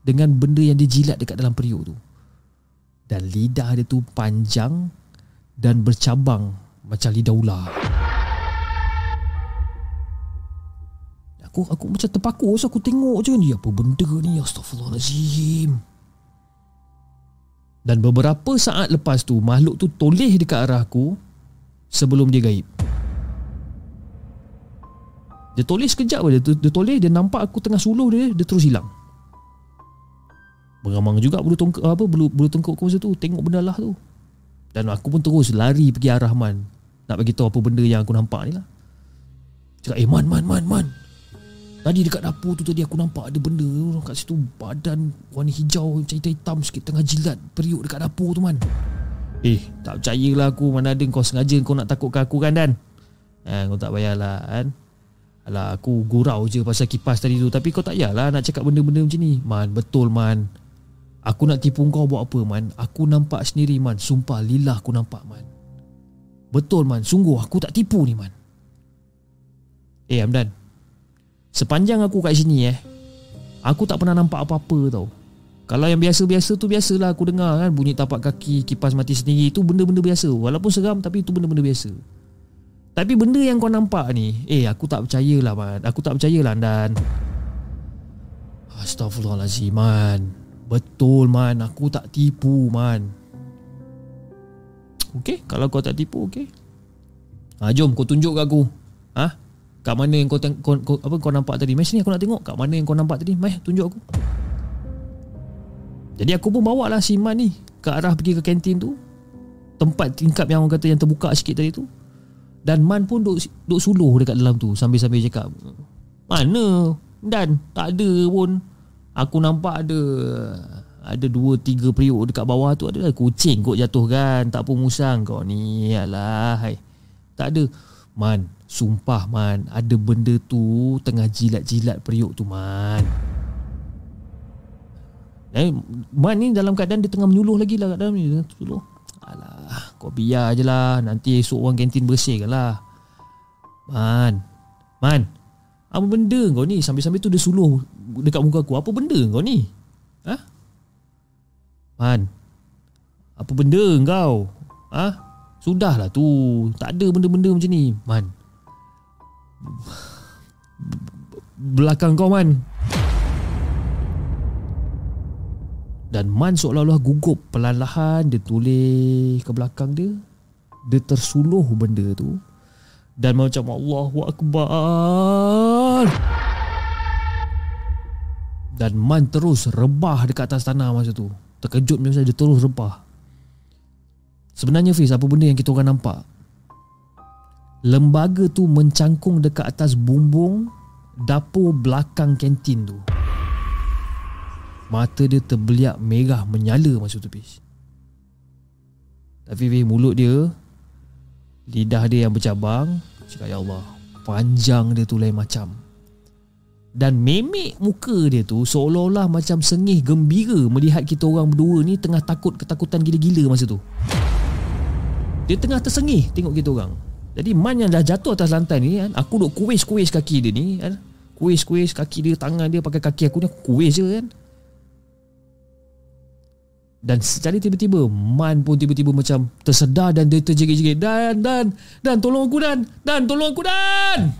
Dengan benda yang dia jilat dekat dalam periuk tu. Dan lidah dia tu panjang Dan bercabang Macam lidah ular. Aku aku macam terpaku. So aku tengok je ni apa benda ni? Astagfirullahalazim dan beberapa saat lepas tu makhluk tu toleh dekat arah aku sebelum dia gaib Dia toleh sekejap dia, dia toleh Dia nampak aku tengah suluh dia Dia terus hilang Beramang juga bulu tengkuk apa bulu bulu tengkuk aku masa tu tengok benda lah tu. Dan aku pun terus lari pergi arah Man. Nak bagi tahu apa benda yang aku nampak ni lah. Cakap, eh Man, Man, Man, Man. Tadi dekat dapur tu tadi aku nampak ada benda kat situ badan warna hijau macam hitam sikit tengah jilat periuk dekat dapur tu Man. Eh, tak percayalah aku mana ada kau sengaja kau nak takutkan aku kan Dan. Eh, kau tak payahlah kan. Alah, aku gurau je pasal kipas tadi tu. Tapi kau tak payahlah nak cakap benda-benda macam ni. Man, betul man. Aku nak tipu kau buat apa man? Aku nampak sendiri man. Sumpah lillah aku nampak man. Betul man. Sungguh aku tak tipu ni man. Eh Amdan Sepanjang aku kat sini eh Aku tak pernah nampak apa-apa tau. Kalau yang biasa-biasa tu Biasalah aku dengar kan Bunyi tapak kaki Kipas mati sendiri Itu benda-benda biasa. Walaupun seram Tapi itu benda-benda biasa. Tapi benda yang kau nampak ni Eh aku tak percayalah man Aku tak percayalah Dan Astaghfirullahaladzim man. Betul man. Aku tak tipu man. Okey Kalau kau tak tipu okey. Ha, Jom kau tunjuk kat aku. Ha? Kat mana yang kau, kau, kau, apa, kau nampak tadi? Mari sini aku nak tengok. Kat mana yang kau nampak tadi? Mari tunjuk aku. Jadi aku pun bawa lah si Man ni Ke arah pergi ke kantin tu. Tempat tingkap yang orang kata Yang terbuka sikit tadi tu. Dan Man pun duk, duk suluh dekat dalam tu Sambil-sambil cakap Mana? Dan tak ada pun. Aku nampak ada ada dua tiga periuk dekat bawah tu adalah kucing kot jatuh kan. Tak pun musang. Kau ni alah hai. tak ada. Man sumpah man. Ada benda tu tengah jilat-jilat periuk tu man. Eh man ni dalam keadaan dia tengah menyuluh lagi lah kat dalam ni. Menyuluh alah kau biar je lah. Nanti esok orang kantin bersihkan lah. Man. Man apa benda kau ni? Sambil-sambil tu dia suluh dekat muka aku. Apa benda kau ni? Ha? Man apa benda kau? Ha? Sudahlah tu. Tak ada benda-benda macam ni man belakang kau man. Dan man seolah-olah gugup. Perlahan-lahan dia tulis ke belakang dia. Dia tersuluh benda tu. Dan macam Allahu Akbar. Dan Man terus rebah dekat atas tanah masa tu. Terkejut macam dia terus rebah. Sebenarnya Fiz apa benda yang kita orang nampak lembaga tu mencangkung dekat atas bumbung dapur belakang kantin tu. Mata dia terbeliak merah menyala masa tu Fiz tapi Fiz mulut dia Lidah dia yang bercabang Cakap ya Allah Panjang dia tu lain macam. Dan memek muka dia tu Seolah-olah macam sengih gembira Melihat kita orang berdua ni Tengah takut ketakutan gila-gila masa tu. Dia tengah tersengih Tengok kita orang Jadi Man yang dah jatuh atas lantai ni kan Aku duk kuis-kuis kaki dia ni kan. Kuis-kuis kaki dia Tangan dia pakai kaki aku ni Aku kuis je kan. Dan secara tiba-tiba Man pun tiba-tiba macam tersedar dan dia terjerit-jerit Dan, Dan, Dan tolong aku Dan! Dan tolong aku Dan!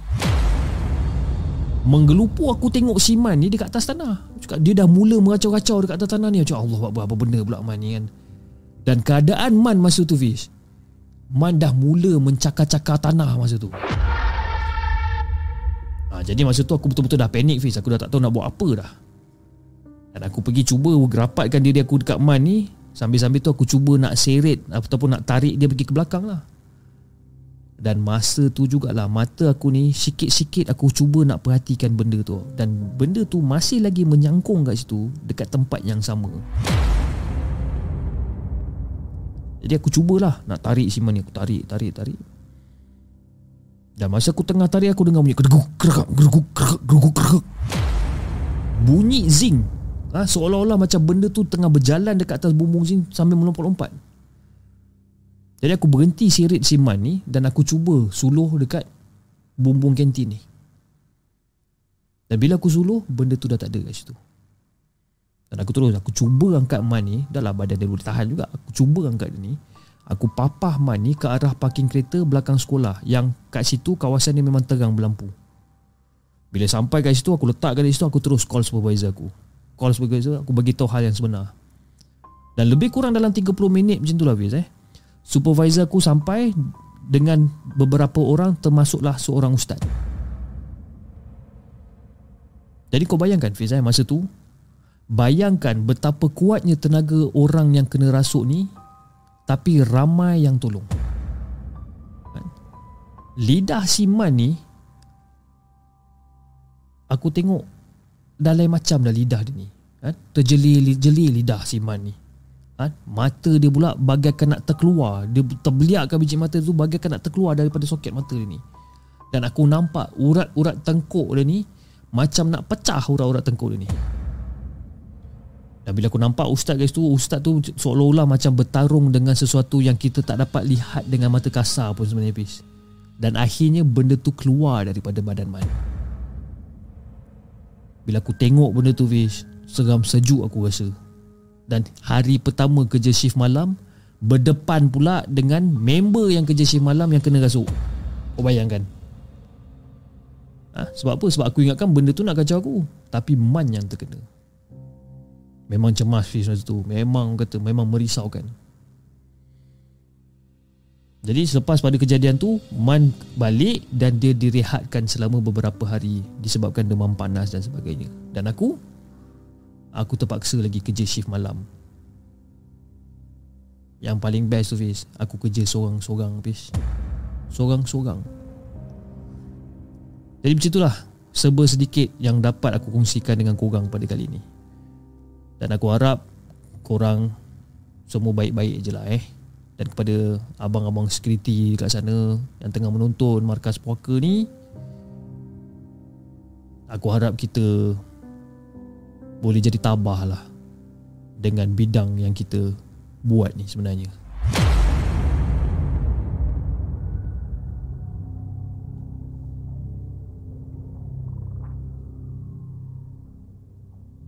Menggelupu aku tengok si Man ni dekat atas tanah. Cakap, Dia dah mula meracau-racau dekat atas tanah ni. Cakap Allah apa, apa benda pula Man ni kan? Dan keadaan Man masa tu Fish Man dah mula mencakar-cakar tanah masa tu. Ha, Jadi masa tu aku betul-betul dah panik Fish Aku dah tak tahu nak buat apa dah. Dan aku pergi cuba gerapatkan diri aku dekat Man ni. Sambil-sambil tu aku cuba nak seret Ataupun nak tarik dia pergi ke belakang lah. Dan masa tu jugalah Mata aku ni sikit-sikit aku cuba nak perhatikan benda tu. Dan benda tu masih lagi menyangkung kat situ Dekat tempat yang sama Jadi aku cubalah nak tarik si Man ni Aku tarik, tarik, tarik. Dan masa aku tengah tarik aku dengar bunyi Kedeguk, kedeguk, kedeguk, kedeguk, kedeguk Bunyi zing. Ha, Seolah-olah macam benda tu tengah berjalan dekat atas bumbung sini sambil melompat-lompat. Jadi aku berhenti sirit siman ni dan aku cuba suluh dekat bumbung kantin ni. Dan bila aku suluh, benda tu dah tak ada kat situ Dan aku terus, aku cuba angkat man ni Dah lah badan dia boleh tahan juga Aku cuba angkat dia ni Aku papah man ni ke arah parking kereta belakang sekolah Yang kat situ kawasan ni memang terang berlampu bila sampai kat situ aku letakkan di situ aku terus call supervisor aku call itu aku bagi tahu hal yang sebenar. Dan lebih kurang dalam 30 minit macam itulah Fiz eh. Supervisor aku sampai dengan beberapa orang termasuklah seorang ustaz. Jadi kau bayangkan Fiz eh, masa tu Bayangkan betapa kuatnya tenaga orang yang kena rasuk ni Tapi ramai yang tolong Kan? Lidah Siman ni Aku tengok Dah lain macam dah lidah dia ni kan? Terjeli-jeli lidah Siman ni kan? Mata dia pula bagaikan nak terkeluar Dia terbeliakkan biji mata tu bagaikan nak terkeluar daripada soket mata dia ni Dan aku nampak urat-urat tengkuk dia ni Macam nak pecah urat-urat tengkuk dia ni dan bila aku nampak ustaz guys tu Ustaz tu seolah-olah macam bertarung dengan sesuatu yang kita tak dapat lihat dengan mata kasar pun sebenarnya Pis Dan akhirnya benda tu keluar daripada badan Man Bila aku tengok benda tu Pis Seram sejuk aku rasa. Dan hari pertama kerja shift malam Berdepan pula dengan member yang kerja shift malam yang kena rasuk. Kau bayangkan? Ha? Sebab apa? Sebab aku ingatkan benda tu nak kacau aku. Tapi Man yang terkena Memang cemas Fiz masa tu. Memang kata Memang merisaukan. Jadi selepas pada kejadian tu Man balik Dan dia direhatkan selama beberapa hari Disebabkan demam panas dan sebagainya. Dan aku Aku terpaksa lagi kerja shift malam. Yang paling best tu Fiz Aku kerja seorang-seorang Fiz Seorang-seorang Jadi macam itulah Serba sedikit yang dapat aku kongsikan dengan korang pada kali ini dan aku harap korang semua baik-baik je lah eh. Dan kepada abang-abang security kat sana yang tengah menonton markas puaka ni, aku harap kita boleh jadi tabah lah dengan bidang yang kita buat ni sebenarnya.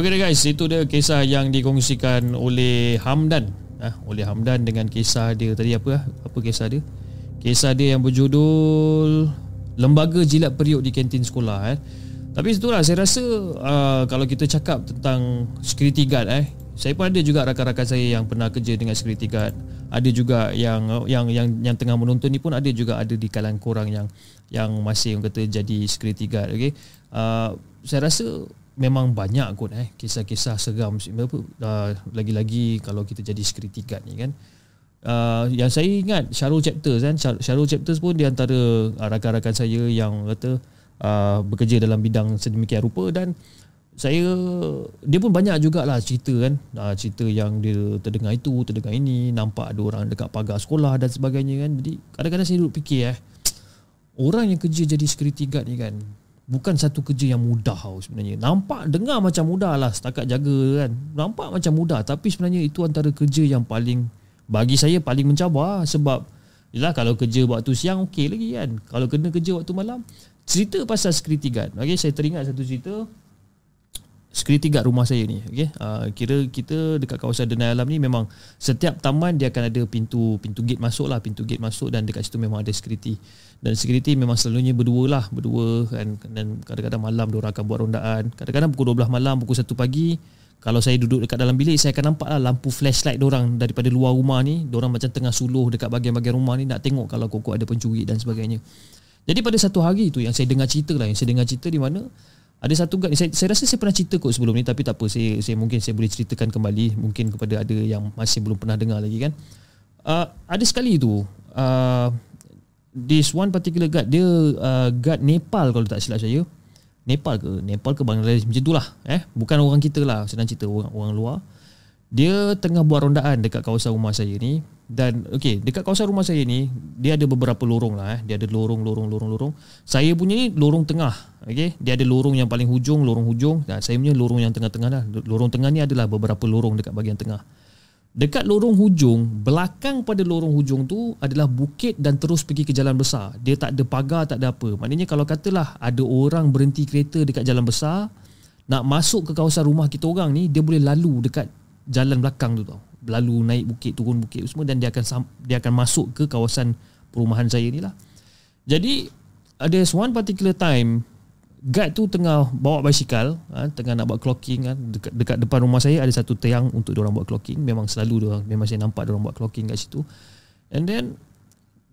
Okey guys, itu dia kisah yang dikongsikan oleh Hamdan. Ah, oleh Hamdan dengan kisah dia tadi apa ah? Apa kisah dia? Kisah dia yang berjudul Lembaga Jilat Periuk di Kantin Sekolah eh. Tapi itulah saya rasa uh, kalau kita cakap tentang security guard eh, saya pun ada juga rakan-rakan saya yang pernah kerja dengan security guard. Ada juga yang yang yang yang tengah menonton ni pun ada juga ada di kalangan korang yang yang masih yang kata jadi security guard okey. Uh, saya rasa memang banyak kot eh. Kisah-kisah seram apa uh, lagi-lagi kalau kita jadi security guard ni kan. Uh, yang saya ingat Syarul Chapters kan. Syarul Chapters pun di antara uh, rakan-rakan saya yang kata uh, bekerja dalam bidang sedemikian rupa dan saya dia pun banyak jugalah cerita kan. Uh, cerita yang dia terdengar itu terdengar ini nampak ada orang dekat pagar sekolah dan sebagainya kan. Jadi kadang-kadang saya duduk fikir eh orang yang kerja jadi security guard ni kan bukan satu kerja yang mudah tau sebenarnya. Nampak dengar macam mudah lah setakat jaga kan. Nampak macam mudah tapi sebenarnya itu antara kerja yang paling bagi saya paling mencabar sebab yalah kalau kerja waktu siang okey lagi kan. Kalau kena kerja waktu malam cerita pasal security guard. Okey saya teringat satu cerita security guard rumah saya ni okey? Uh, kira kita dekat kawasan Denai Alam ni memang setiap taman dia akan ada pintu pintu gate masuk lah pintu gate masuk dan dekat situ memang ada security. Dan security memang selalunya berdua lah berdua kan? Dan kadang-kadang malam dia akan buat rondaan. Kadang-kadang pukul 12 malam pukul 1 pagi kalau saya duduk dekat dalam bilik saya akan nampak lah lampu flashlight orang daripada luar rumah ni. Orang macam tengah suluh dekat bahagian-bahagian rumah ni nak tengok kalau kokok ada pencuri dan sebagainya. Jadi pada satu hari tu yang saya dengar cerita lah yang saya dengar cerita di mana ada satu guard saya, saya rasa saya pernah cerita kot sebelum ni tapi tak apa saya, saya mungkin saya boleh ceritakan kembali mungkin kepada ada yang masih belum pernah dengar lagi kan. Uh, ada sekali tu uh, this one particular guard dia uh, guard Nepal kalau tak silap saya. Nepal ke? Nepal ke Bangladesh? Macam tu lah eh? Bukan orang kita lah senang cerita orang orang luar. Dia tengah buat rondaan dekat kawasan rumah saya ni dan okey dekat kawasan rumah saya ni dia ada beberapa lorong lah eh. Dia ada lorong lorong lorong lorong. Saya punya ni lorong tengah okey dia ada lorong yang paling hujung lorong hujung. Dan saya punya lorong yang tengah-tengah lah. Lorong tengah ni adalah beberapa lorong dekat bahagian tengah. Dekat lorong hujung belakang pada lorong hujung tu adalah bukit dan terus pergi ke jalan besar. Dia tak ada pagar tak ada apa. Maknanya kalau katalah ada orang berhenti kereta dekat jalan besar nak masuk ke kawasan rumah kita orang ni dia boleh lalu dekat jalan belakang tu tau lalu naik bukit turun bukit semua dan dia akan dia akan masuk ke kawasan perumahan saya ni lah. Jadi ada one particular time guard tu tengah bawa basikal ha, tengah nak buat clocking kan dekat, dekat depan rumah saya ada satu tiang untuk orang buat clocking. Memang selalu dia memang saya nampak orang buat clocking kat situ. And then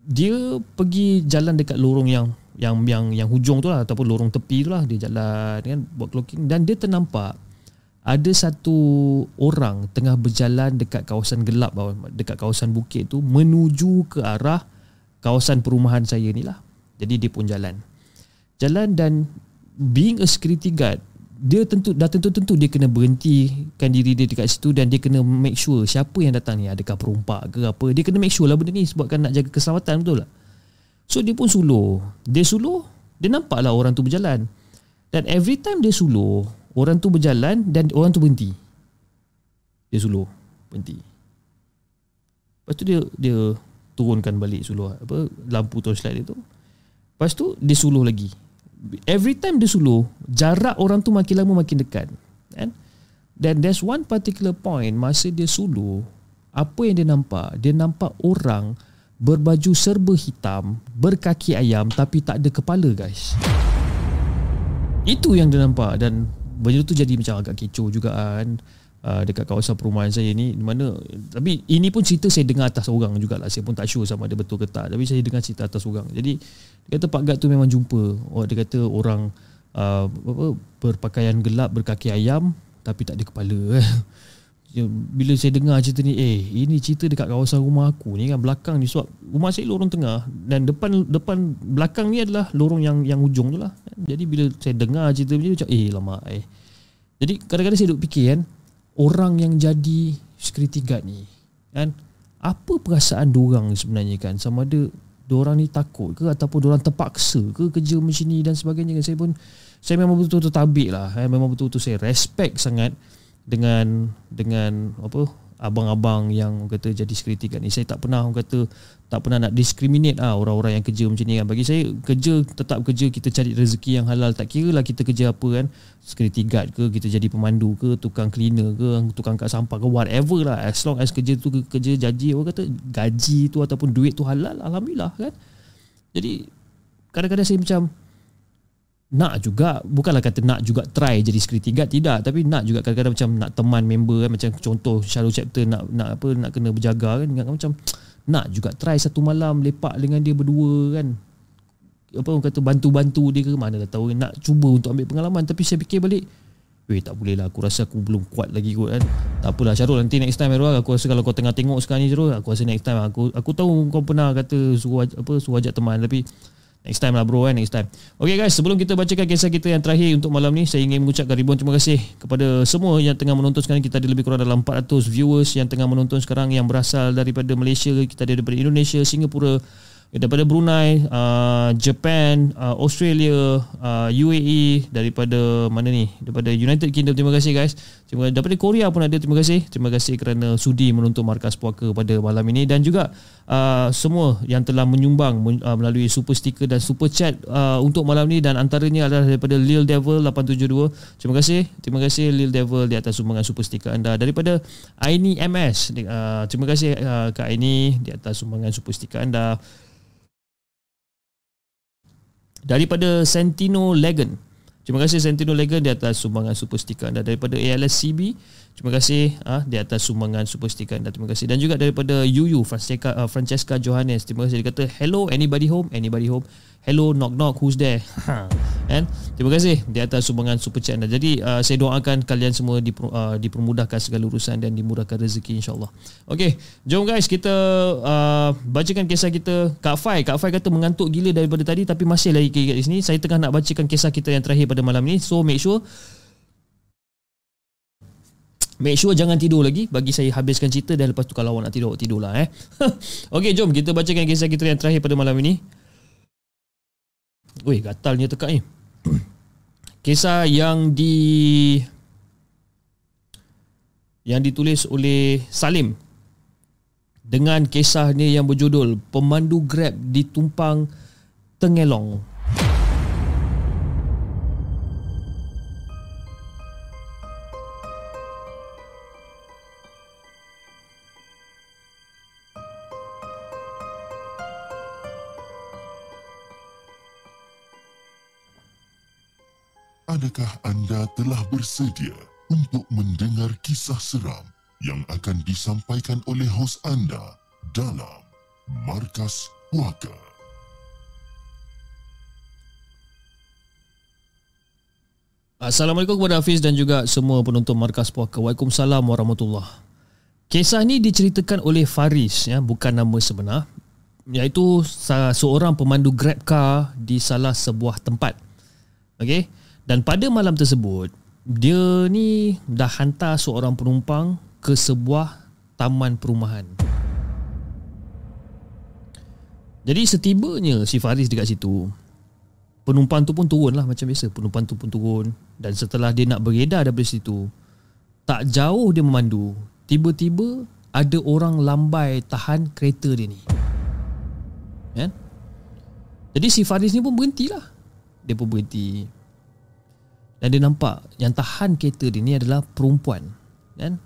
dia pergi jalan dekat lorong yang yang yang yang hujung tu lah ataupun lorong tepi tu lah dia jalan kan buat clocking. Dan dia ternampak ada satu orang tengah berjalan dekat kawasan gelap dekat kawasan bukit tu menuju ke arah kawasan perumahan saya ni lah. Jadi dia pun jalan. Jalan dan being a security guard dia tentu dah tentu-tentu dia kena berhentikan diri dia dekat situ dan dia kena make sure siapa yang datang ni adakah perompak ke apa dia kena make sure lah benda ni sebabkan nak jaga keselamatan betul tak? So dia pun suluh. Dia suluh dia nampak lah orang tu berjalan. Dan every time dia suluh orang tu berjalan dan orang tu berhenti. Dia suluh berhenti. Lepas tu dia dia turunkan balik suluh apa lampu torchlight dia tu. Lepas tu dia suluh lagi. Every time dia suluh jarak orang tu makin lama makin dekat kan? Then there's one particular point masa dia suluh apa yang dia nampak? Dia nampak orang berbaju serba hitam berkaki ayam tapi tak ada kepala guys. Itu yang dia nampak dan benda tu jadi macam agak kecoh juga kan uh, dekat kawasan perumahan saya ni. Di mana tapi ini pun cerita saya dengar atas orang jugalah. Saya pun tak sure sama ada betul ke tak tapi saya dengar cerita atas orang. Jadi dia kata Pak Gad tu memang jumpa. Oh, dia kata orang uh, apa, berpakaian gelap berkaki ayam tapi tak ada kepala bila saya dengar cerita ni eh ini cerita dekat kawasan rumah aku ni kan belakang ni sebab rumah saya lorong tengah dan depan depan belakang ni adalah lorong yang yang ujung tu lah. Jadi bila saya dengar cerita ni macam eh lama eh. Jadi kadang-kadang saya duk fikir kan orang yang jadi security guard ni kan apa perasaan orang sebenarnya kan? Sama ada orang ni takut ke ataupun orang terpaksa ke kerja macam ni dan sebagainya kan? Saya pun saya memang betul-betul tabik lah eh. memang betul-betul saya respect sangat dengan dengan apa abang-abang yang kata jadi security guard ni. Saya tak pernah kata tak pernah nak discriminate ah orang-orang yang kerja macam ni kan. Bagi saya kerja tetap kerja kita cari rezeki yang halal. Tak kira lah kita kerja apa kan. Security guard ke kita jadi pemandu ke tukang cleaner ke tukang kat sampah ke whatever lah. As long as kerja tu kerja janji orang kata gaji tu ataupun duit tu halal alhamdulillah kan. Jadi kadang-kadang saya macam nak juga bukanlah kata nak juga try jadi security guard tidak. Tapi nak juga kadang-kadang macam nak teman member kan macam contoh shadow chapter nak nak apa nak kena berjaga kan ingat macam nak juga try satu malam lepak dengan dia berdua kan. Apa orang kata bantu-bantu dia ke mana dah tahu nak cuba untuk ambil pengalaman. Tapi saya fikir balik Weh tak boleh lah Aku rasa aku belum kuat lagi kot kan. Tak apalah Syarul Nanti next time Syarul Aku rasa kalau kau tengah tengok sekarang ni Syarul Aku rasa next time Aku aku tahu kau pernah kata Suruh apa suruh ajak teman. Tapi Next time lah bro kan Next time Okay guys Sebelum kita bacakan kisah kita yang terakhir Untuk malam ni Saya ingin mengucapkan ribuan terima kasih Kepada semua yang tengah menonton sekarang Kita ada lebih kurang dalam 400 viewers Yang tengah menonton sekarang Yang berasal daripada Malaysia Kita ada daripada Indonesia Singapura daripada Brunei, uh, Japan, uh, Australia, uh, UAE, daripada mana ni? Daripada United Kingdom. Terima kasih guys. Terima kasih. Daripada Korea pun ada. Terima kasih. Terima kasih kerana sudi menonton Markas Puaka pada malam ini dan juga uh, semua yang telah menyumbang uh, melalui super sticker dan super chat uh, untuk malam ini dan antaranya adalah daripada Lil Devil 872. Terima kasih. Terima kasih Lil Devil di atas sumbangan super sticker anda daripada Aini MS. Uh, terima kasih uh, Kak Aini di atas sumbangan super sticker anda daripada Sentino Legend. Terima kasih Sentino Legend di atas sumbangan super stiker anda daripada ALSCB. Terima kasih ah di atas sumbangan super stiker anda. Terima kasih dan juga daripada Yuyu Francesca uh, Francesca Johannes. Terima kasih dia kata hello anybody home anybody home. Hello knock knock who's there? And terima kasih di atas sumbangan super chat anda. Jadi uh, saya doakan kalian semua diper, uh, dipermudahkan segala urusan dan dimudahkan rezeki insyaallah. Okey, jom guys kita uh, bacakan kisah kita Kak Fai. Kak Fai kata mengantuk gila daripada tadi tapi masih lagi kat sini. Saya tengah nak bacakan kisah kita yang terakhir pada malam ni. So make sure Make sure jangan tidur lagi Bagi saya habiskan cerita Dan lepas tu kalau awak nak tidur Tidur lah eh Okay jom kita bacakan kisah kita yang terakhir pada malam ini Weh, gatalnya tekak ni. Kisah yang di yang ditulis oleh Salim dengan kisahnya yang berjudul Pemandu Grab ditumpang Tengelong. Adakah anda telah bersedia untuk mendengar kisah seram yang akan disampaikan oleh hos anda dalam Markas Puaka? Assalamualaikum kepada Hafiz dan juga semua penonton Markas Puaka. Waalaikumsalam warahmatullahi Kisah ni diceritakan oleh Faris ya, bukan nama sebenar iaitu seorang pemandu Grab car di salah sebuah tempat. Okey. Dan pada malam tersebut, dia ni dah hantar seorang penumpang ke sebuah taman perumahan. Jadi setibanya si Faris dekat situ, penumpang tu pun turun lah macam biasa. Penumpang tu pun turun dan setelah dia nak beredar daripada situ, tak jauh dia memandu, tiba-tiba ada orang lambai tahan kereta dia ni. Kan? Jadi si Faris ni pun berhentilah. Dia pun berhenti. Dan dia nampak yang tahan kereta dia ni adalah perempuan kan?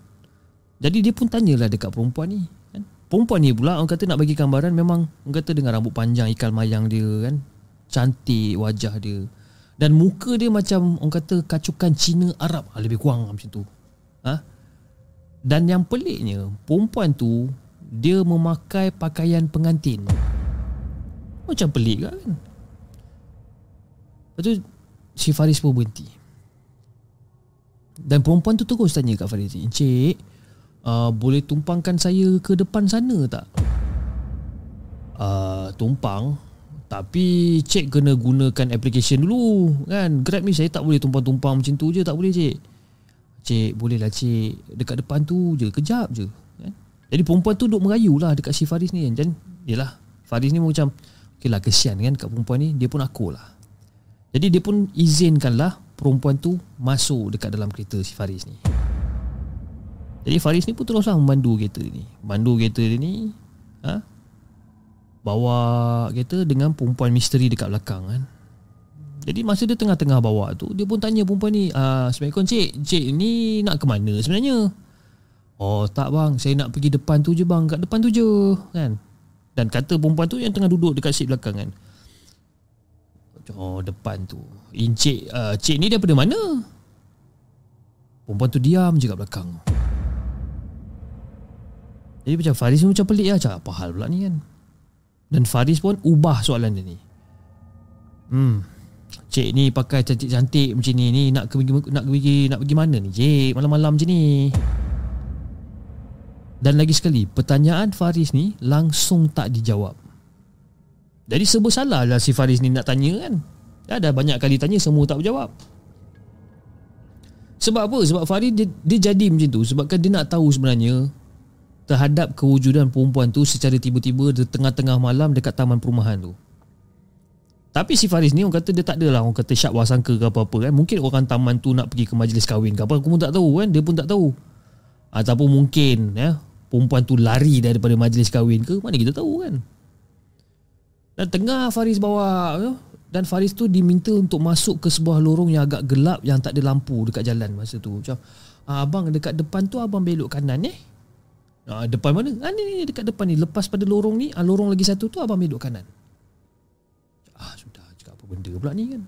Jadi dia pun tanyalah dekat perempuan ni kan? Perempuan ni pula orang kata nak bagi gambaran memang orang kata dengan rambut panjang ikal mayang dia kan? Cantik wajah dia. Dan muka dia macam orang kata kacukan Cina Arab. Ah, Lebih kurang macam tu. Ha? Dan yang peliknya Perempuan tu Dia memakai pakaian pengantin. Macam pelik kan? Lepas tu Si Faris pun berhenti dan perempuan tu terus tanya kat Farid Encik uh, Boleh tumpangkan saya ke depan sana tak? Uh, tumpang Tapi cik kena gunakan application dulu kan? Grab ni saya tak boleh tumpang-tumpang macam tu je Tak boleh cik. Cik boleh lah cik. Dekat depan tu je Kejap je kan? Jadi perempuan tu duduk merayu lah Dekat si Faris ni kan. Dan yelah Faris ni macam Okay lah kesian kan Kat perempuan ni. Dia pun aku lah. Jadi dia pun izinkan lah perempuan tu masuk dekat dalam kereta si Faris ni. Jadi Faris ni pun teruslah memandu kereta dia ni. Mandu kereta dia ni ha? bawa kereta dengan perempuan misteri dekat belakang kan. Jadi masa dia tengah-tengah bawa tu dia pun tanya perempuan ni, ah Assalamualaikum cik, cik ni nak ke mana sebenarnya?" Oh tak bang, saya nak pergi depan tu je bang, kat depan tu je kan. Dan kata perempuan tu yang tengah duduk dekat seat belakang kan. Oh depan tu. Encik uh, Cik ni daripada mana? Perempuan tu diam je kat belakang. Jadi macam Faris pun macam pelik lah. Macam apa hal pula ni kan? Dan Faris pun ubah soalan dia ni. Hmm. Cik ni pakai cantik-cantik macam ni ni nak pergi nak pergi nak pergi mana ni? Cik malam-malam macam ni. Dan lagi sekali pertanyaan Faris ni langsung tak dijawab jadi serba salah lah si Faris ni nak tanya kan. Dah, dah banyak kali tanya semua tak berjawab. Sebab apa? Sebab Faris dia, dia jadi macam tu. Sebabkan dia nak tahu sebenarnya Terhadap kewujudan perempuan tu Secara tiba-tiba di tengah-tengah malam Dekat taman perumahan tu. Tapi si Faris ni orang kata dia tak adalah Orang kata syak wasangka ke apa-apa kan. Mungkin orang taman tu nak pergi ke majlis kahwin ke apa Aku pun tak tahu kan. Dia pun tak tahu. Ataupun mungkin ya Perempuan tu lari daripada majlis kahwin ke Mana kita tahu kan dan tengah Faris bawa dan Faris tu diminta untuk masuk ke sebuah lorong yang agak gelap yang tak ada lampu dekat jalan masa tu. Macam ah, abang dekat depan tu abang belok kanan eh. Ah, depan mana? Ah, ni, ni dekat depan ni. Lepas pada lorong ni, ah, lorong lagi satu tu abang belok kanan. Ah sudah cakap apa benda pula ni kan.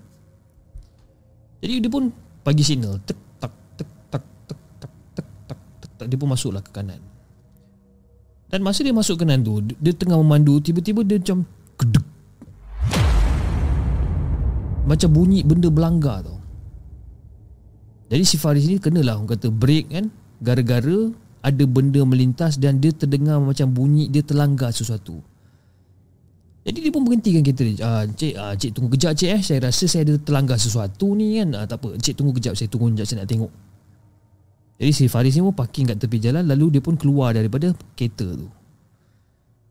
Jadi dia pun bagi signal tek tak tek tak tek tak tek tak tek tak dia pun masuklah ke kanan. Dan masa dia masuk kanan tu, dia tengah memandu, tiba-tiba dia macam Macam bunyi benda belanggar tau. Jadi si Faris ni kenalah orang kata break kan gara-gara ada benda melintas dan dia terdengar macam bunyi dia terlanggar sesuatu. Jadi dia pun berhentikan kereta dia. Ah, cik, ah, cik tunggu kejap cik eh. Saya rasa saya ada terlanggar sesuatu ni kan. Ah, tak apa. Cik tunggu kejap. Saya tunggu kejap saya nak tengok. Jadi si Faris ni pun parking kat tepi jalan lalu dia pun keluar daripada kereta tu.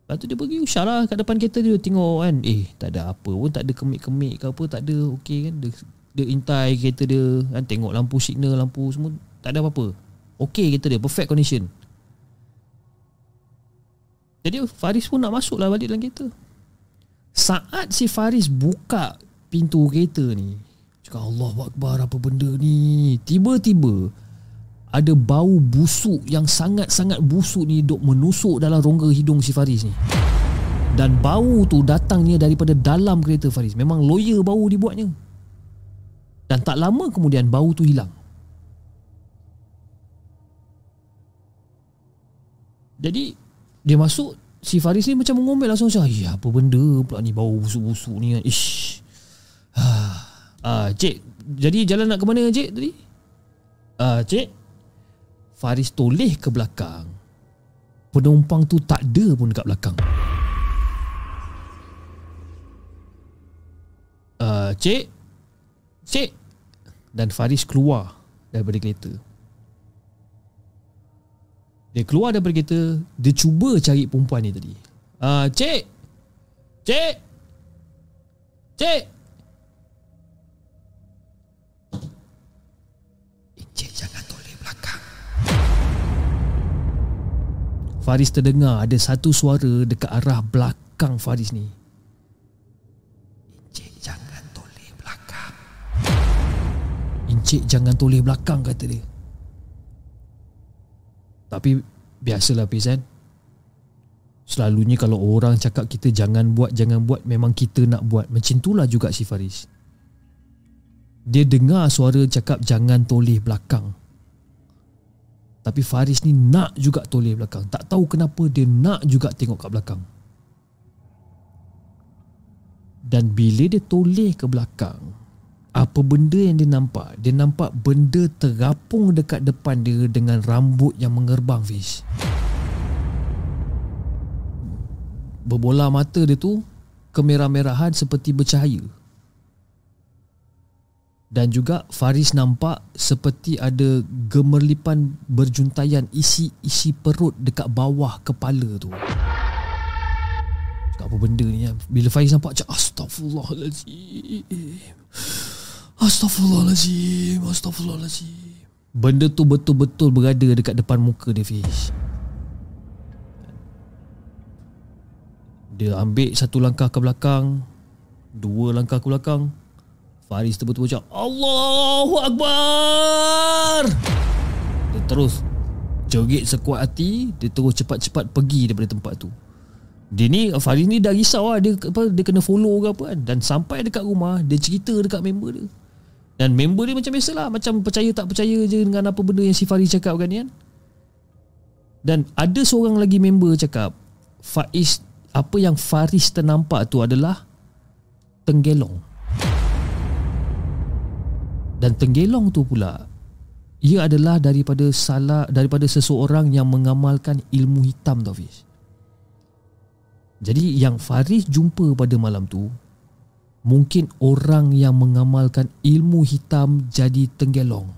Lepas tu dia pergi usah lah kat depan kereta dia tengok kan Eh tak ada apa pun tak ada kemik-kemik ke apa tak ada okey kan. Dia, dia intai kereta dia kan tengok lampu signal lampu semua tak ada apa-apa. Okey kereta dia perfect condition. Jadi Faris pun nak masuk lah balik dalam kereta. Saat si Faris buka pintu kereta ni Cakap Allah Akbar apa benda ni? Tiba-tiba ada bau busuk yang sangat-sangat busuk ni duk menusuk dalam rongga hidung si Faris ni. Dan bau tu datangnya daripada dalam kereta Faris. Memang lawyer bau dibuatnya. Dan tak lama kemudian bau tu hilang. Jadi dia masuk si Faris ni macam mengomel langsung macam ya apa benda pula ni bau busuk-busuk ni. Ish. Ah, ah cik, jadi jalan nak ke mana cik tadi? Ah, cik. Faris toleh ke belakang. Penumpang tu tak ada pun dekat belakang. Ah, cik. Cik. Dan Faris keluar daripada kereta. Dia keluar daripada kereta Dia cuba cari perempuan ni tadi uh, Cik Cik Cik Faris terdengar ada satu suara dekat arah belakang Faris ni. Encik jangan toleh belakang. Encik jangan toleh belakang kata dia. Tapi biasalah Pizan. Selalunya kalau orang cakap kita jangan buat Jangan buat Memang kita nak buat. Macam itulah juga si Faris. Dia dengar suara cakap Jangan toleh belakang Tapi Faris ni nak juga toleh belakang. Tak tahu kenapa dia nak juga tengok kat belakang. Dan bila dia toleh ke belakang apa benda yang dia nampak? Dia nampak benda terapung dekat depan dia Dengan rambut yang mengerbang Fish. Berbola mata dia tu Kemerah-merahan seperti bercahaya Dan juga Faris nampak Seperti ada gemerlipan berjuntaian Isi-isi perut dekat bawah kepala tu. Apa benda ni ya? Bila Faiz nampak macam Astaghfirullahaladzim Astaghfirullahaladzim Astaghfirullahaladzim Benda tu betul-betul berada dekat depan muka dia Fiz Dia ambil satu langkah ke belakang Dua langkah ke belakang Faris tu betul macam Allahu Akbar! Dia terus Jerit sekuat hati Dia terus cepat-cepat pergi daripada tempat tu. Dia ni Faris ni dah risau lah. Dia, apa, dia kena follow ke apa kan. Dan sampai dekat rumah Dia cerita dekat member dia. Dan member dia macam biasalah Macam percaya tak percaya je Dengan apa benda yang si Faris cakap kan kan. Dan ada seorang lagi member cakap Faiz Apa yang Faris ternampak tu adalah Tenggelong Dan tenggelong tu pula Ia adalah daripada salah Daripada seseorang yang mengamalkan ilmu hitam tau Fiz Jadi yang Faris jumpa pada malam tu mungkin orang yang mengamalkan ilmu hitam jadi tenggelong.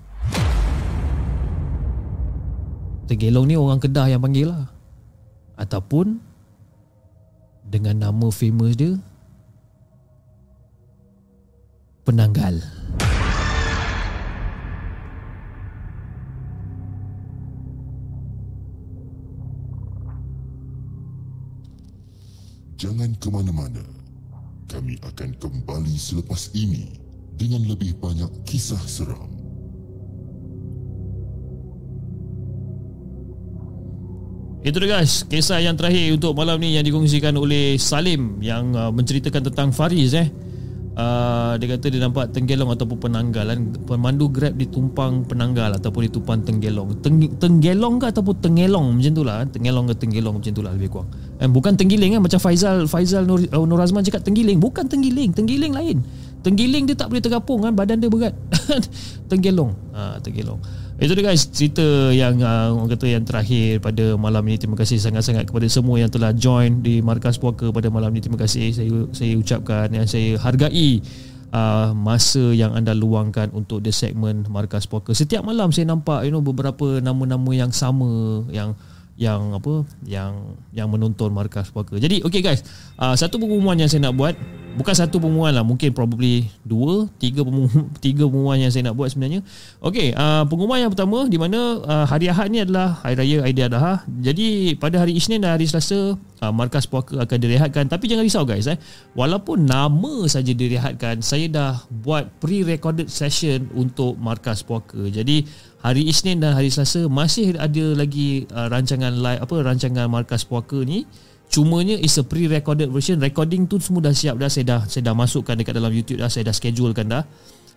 Tenggelong ni orang Kedah yang panggil lah. Ataupun dengan nama famous dia Penanggal. Jangan ke mana-mana. Kami akan kembali selepas ini dengan lebih banyak kisah seram. Itu dia guys, kisah yang terakhir untuk malam ni yang dikongsikan oleh Salim yang uh, menceritakan tentang Faris eh. Uh, dia kata dia nampak tenggelong ataupun penanggal kan pemandu grab ditumpang penanggal ataupun ditumpang tenggelong. Teng, tenggelong ke ataupun tengelong? Macam tu lah. Tenggelong ke tenggelong macam tu lah lebih kurang eh, bukan tenggiling kan macam Faizal Faizal Nur, uh, Nur Azman cakap tenggiling. Bukan tenggiling tenggiling lain. Tenggiling dia tak boleh tergapung kan? Badan dia berat. Tenggelong. Ha, tenggelong. Itu dia guys cerita yang uh, orang kata yang terakhir pada malam ini. Terima kasih sangat-sangat kepada semua yang telah join di markas puaka pada malam ini. Terima kasih. Saya saya ucapkan yang saya hargai uh, masa yang anda luangkan untuk the segmen markas puaka. Setiap malam saya nampak you know beberapa nama-nama yang sama yang yang apa yang yang menonton markas puaka. Jadi okay guys. Uh, satu pengumuman yang saya nak buat bukan satu pengumuman lah mungkin probably dua tiga pengumuman, tiga pengumuman yang saya nak buat sebenarnya. Okey uh, pengumuman yang pertama di mana uh, hari Ahad ni adalah hari raya Aidiladha jadi pada hari Isnin dan hari Selasa uh, markas puaka akan direhatkan. Tapi jangan risau guys eh. Walaupun nama saja direhatkan saya dah buat pre-recorded session untuk markas puaka. Jadi hari Isnin dan hari Selasa masih ada lagi uh, rancangan live apa rancangan markas puaka ni. Cumanya is a pre-recorded version. Recording tu semua dah siap dah. Saya dah saya dah masukkan dekat dalam YouTube dah. Saya dah schedulekan dah.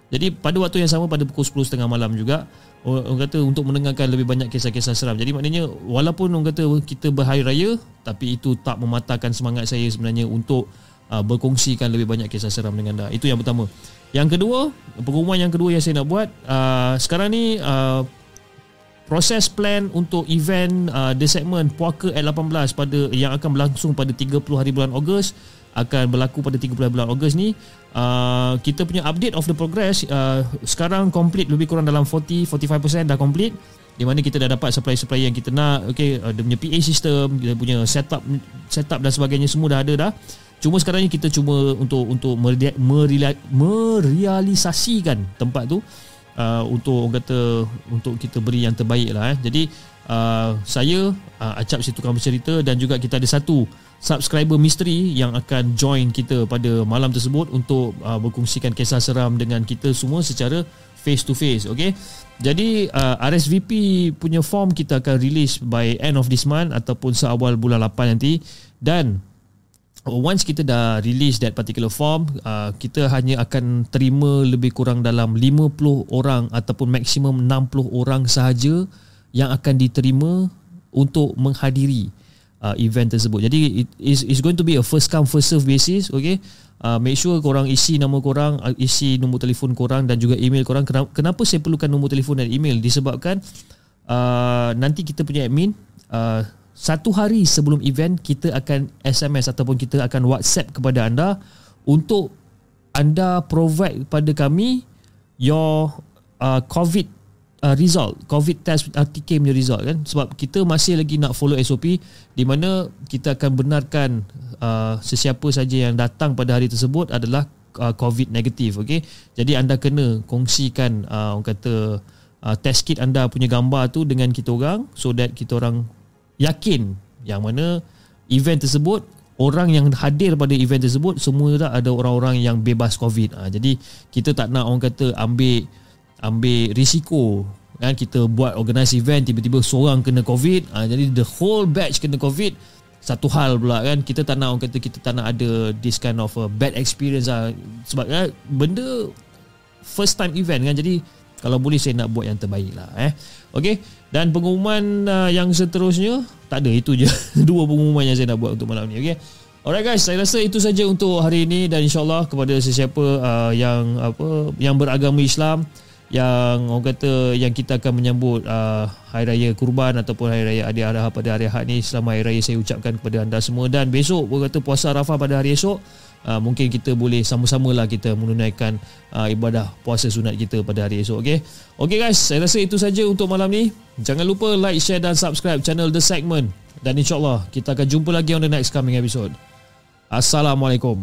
Jadi pada waktu yang sama pada pukul 10.30 malam juga orang kata untuk mendengarkan lebih banyak kisah-kisah seram. Jadi maknanya walaupun orang kata kita berhari raya tapi itu tak mematahkan semangat saya sebenarnya untuk uh, berkongsikan lebih banyak kisah seram dengan anda. Itu yang pertama. Yang kedua, pengumuman yang kedua yang saya nak buat uh, sekarang ni uh, proses plan untuk event uh, The Segment Puaka at 18 pada yang akan berlangsung pada 30 hari bulan Ogos akan berlaku pada 30 bulan Ogos ni uh, kita punya update of the progress uh, sekarang complete lebih kurang dalam 40-45% dah complete di mana kita dah dapat supply-supply yang kita nak okay, uh, dia punya PA system dia punya setup setup dan sebagainya semua dah ada dah cuma sekarang ni kita cuma untuk untuk merealisasikan tempat tu uh, untuk orang kata untuk kita beri yang terbaik lah eh. jadi uh, saya uh, Acap si tukang bercerita dan juga kita ada satu subscriber misteri yang akan join kita pada malam tersebut untuk uh, berkongsikan kisah seram dengan kita semua secara face to face okay jadi uh, RSVP punya form kita akan release by end of this month ataupun seawal bulan 8 nanti dan once kita dah release that particular form uh, kita hanya akan terima lebih kurang dalam 50 orang ataupun maksimum 60 orang sahaja yang akan diterima untuk menghadiri uh, event tersebut. Jadi it is is going to be a first come first serve basis, okay? Uh, make sure korang isi nama korang, uh, isi nombor telefon korang dan juga email korang. Kenapa, kenapa saya perlukan nombor telefon dan email? Disebabkan uh, nanti kita punya admin uh, satu hari sebelum event kita akan SMS ataupun kita akan WhatsApp kepada anda untuk anda provide kepada kami your uh, COVID uh, result COVID test RTK punya result kan. Sebab kita masih lagi nak follow SOP di mana kita akan benarkan uh, sesiapa saja yang datang pada hari tersebut adalah uh, COVID negatif okey? Jadi anda kena kongsikan uh, orang kata uh, test kit anda punya gambar tu dengan kita orang so that kita orang yakin yang mana event tersebut orang yang hadir pada event tersebut semua tak ada orang-orang yang bebas covid. Ha, jadi kita tak nak orang kata ambil ambil risiko. Kan kita buat organize event tiba-tiba seorang kena covid. Ha, jadi the whole batch kena covid satu hal pula kan. Kita tak nak orang kata kita tak nak ada this kind of a bad experience lah. Sebab kan, benda first time event kan. Jadi kalau boleh saya nak buat yang terbaik lah eh. Okay dan pengumuman uh, yang seterusnya? Tak ada itu je. Dua pengumuman yang saya nak buat untuk malam ni okay Alright guys, saya rasa itu saja untuk hari ini. Dan insyaallah kepada sesiapa uh, yang apa yang beragama Islam yang orang kata yang kita akan menyambut uh, Hari Raya Kurban ataupun Hari Raya Adi Adha pada hari Ahad ni selamat Hari Raya saya ucapkan kepada anda semua. Dan besok orang kata puasa Arafah pada hari esok uh, mungkin kita boleh sama-sama lah kita menunaikan uh, ibadah puasa sunat kita pada hari esok okay? ok guys saya rasa itu saja untuk malam ni. Jangan lupa like, share dan subscribe channel The Segment. Dan insyaAllah kita akan jumpa lagi on the next coming episode. Assalamualaikum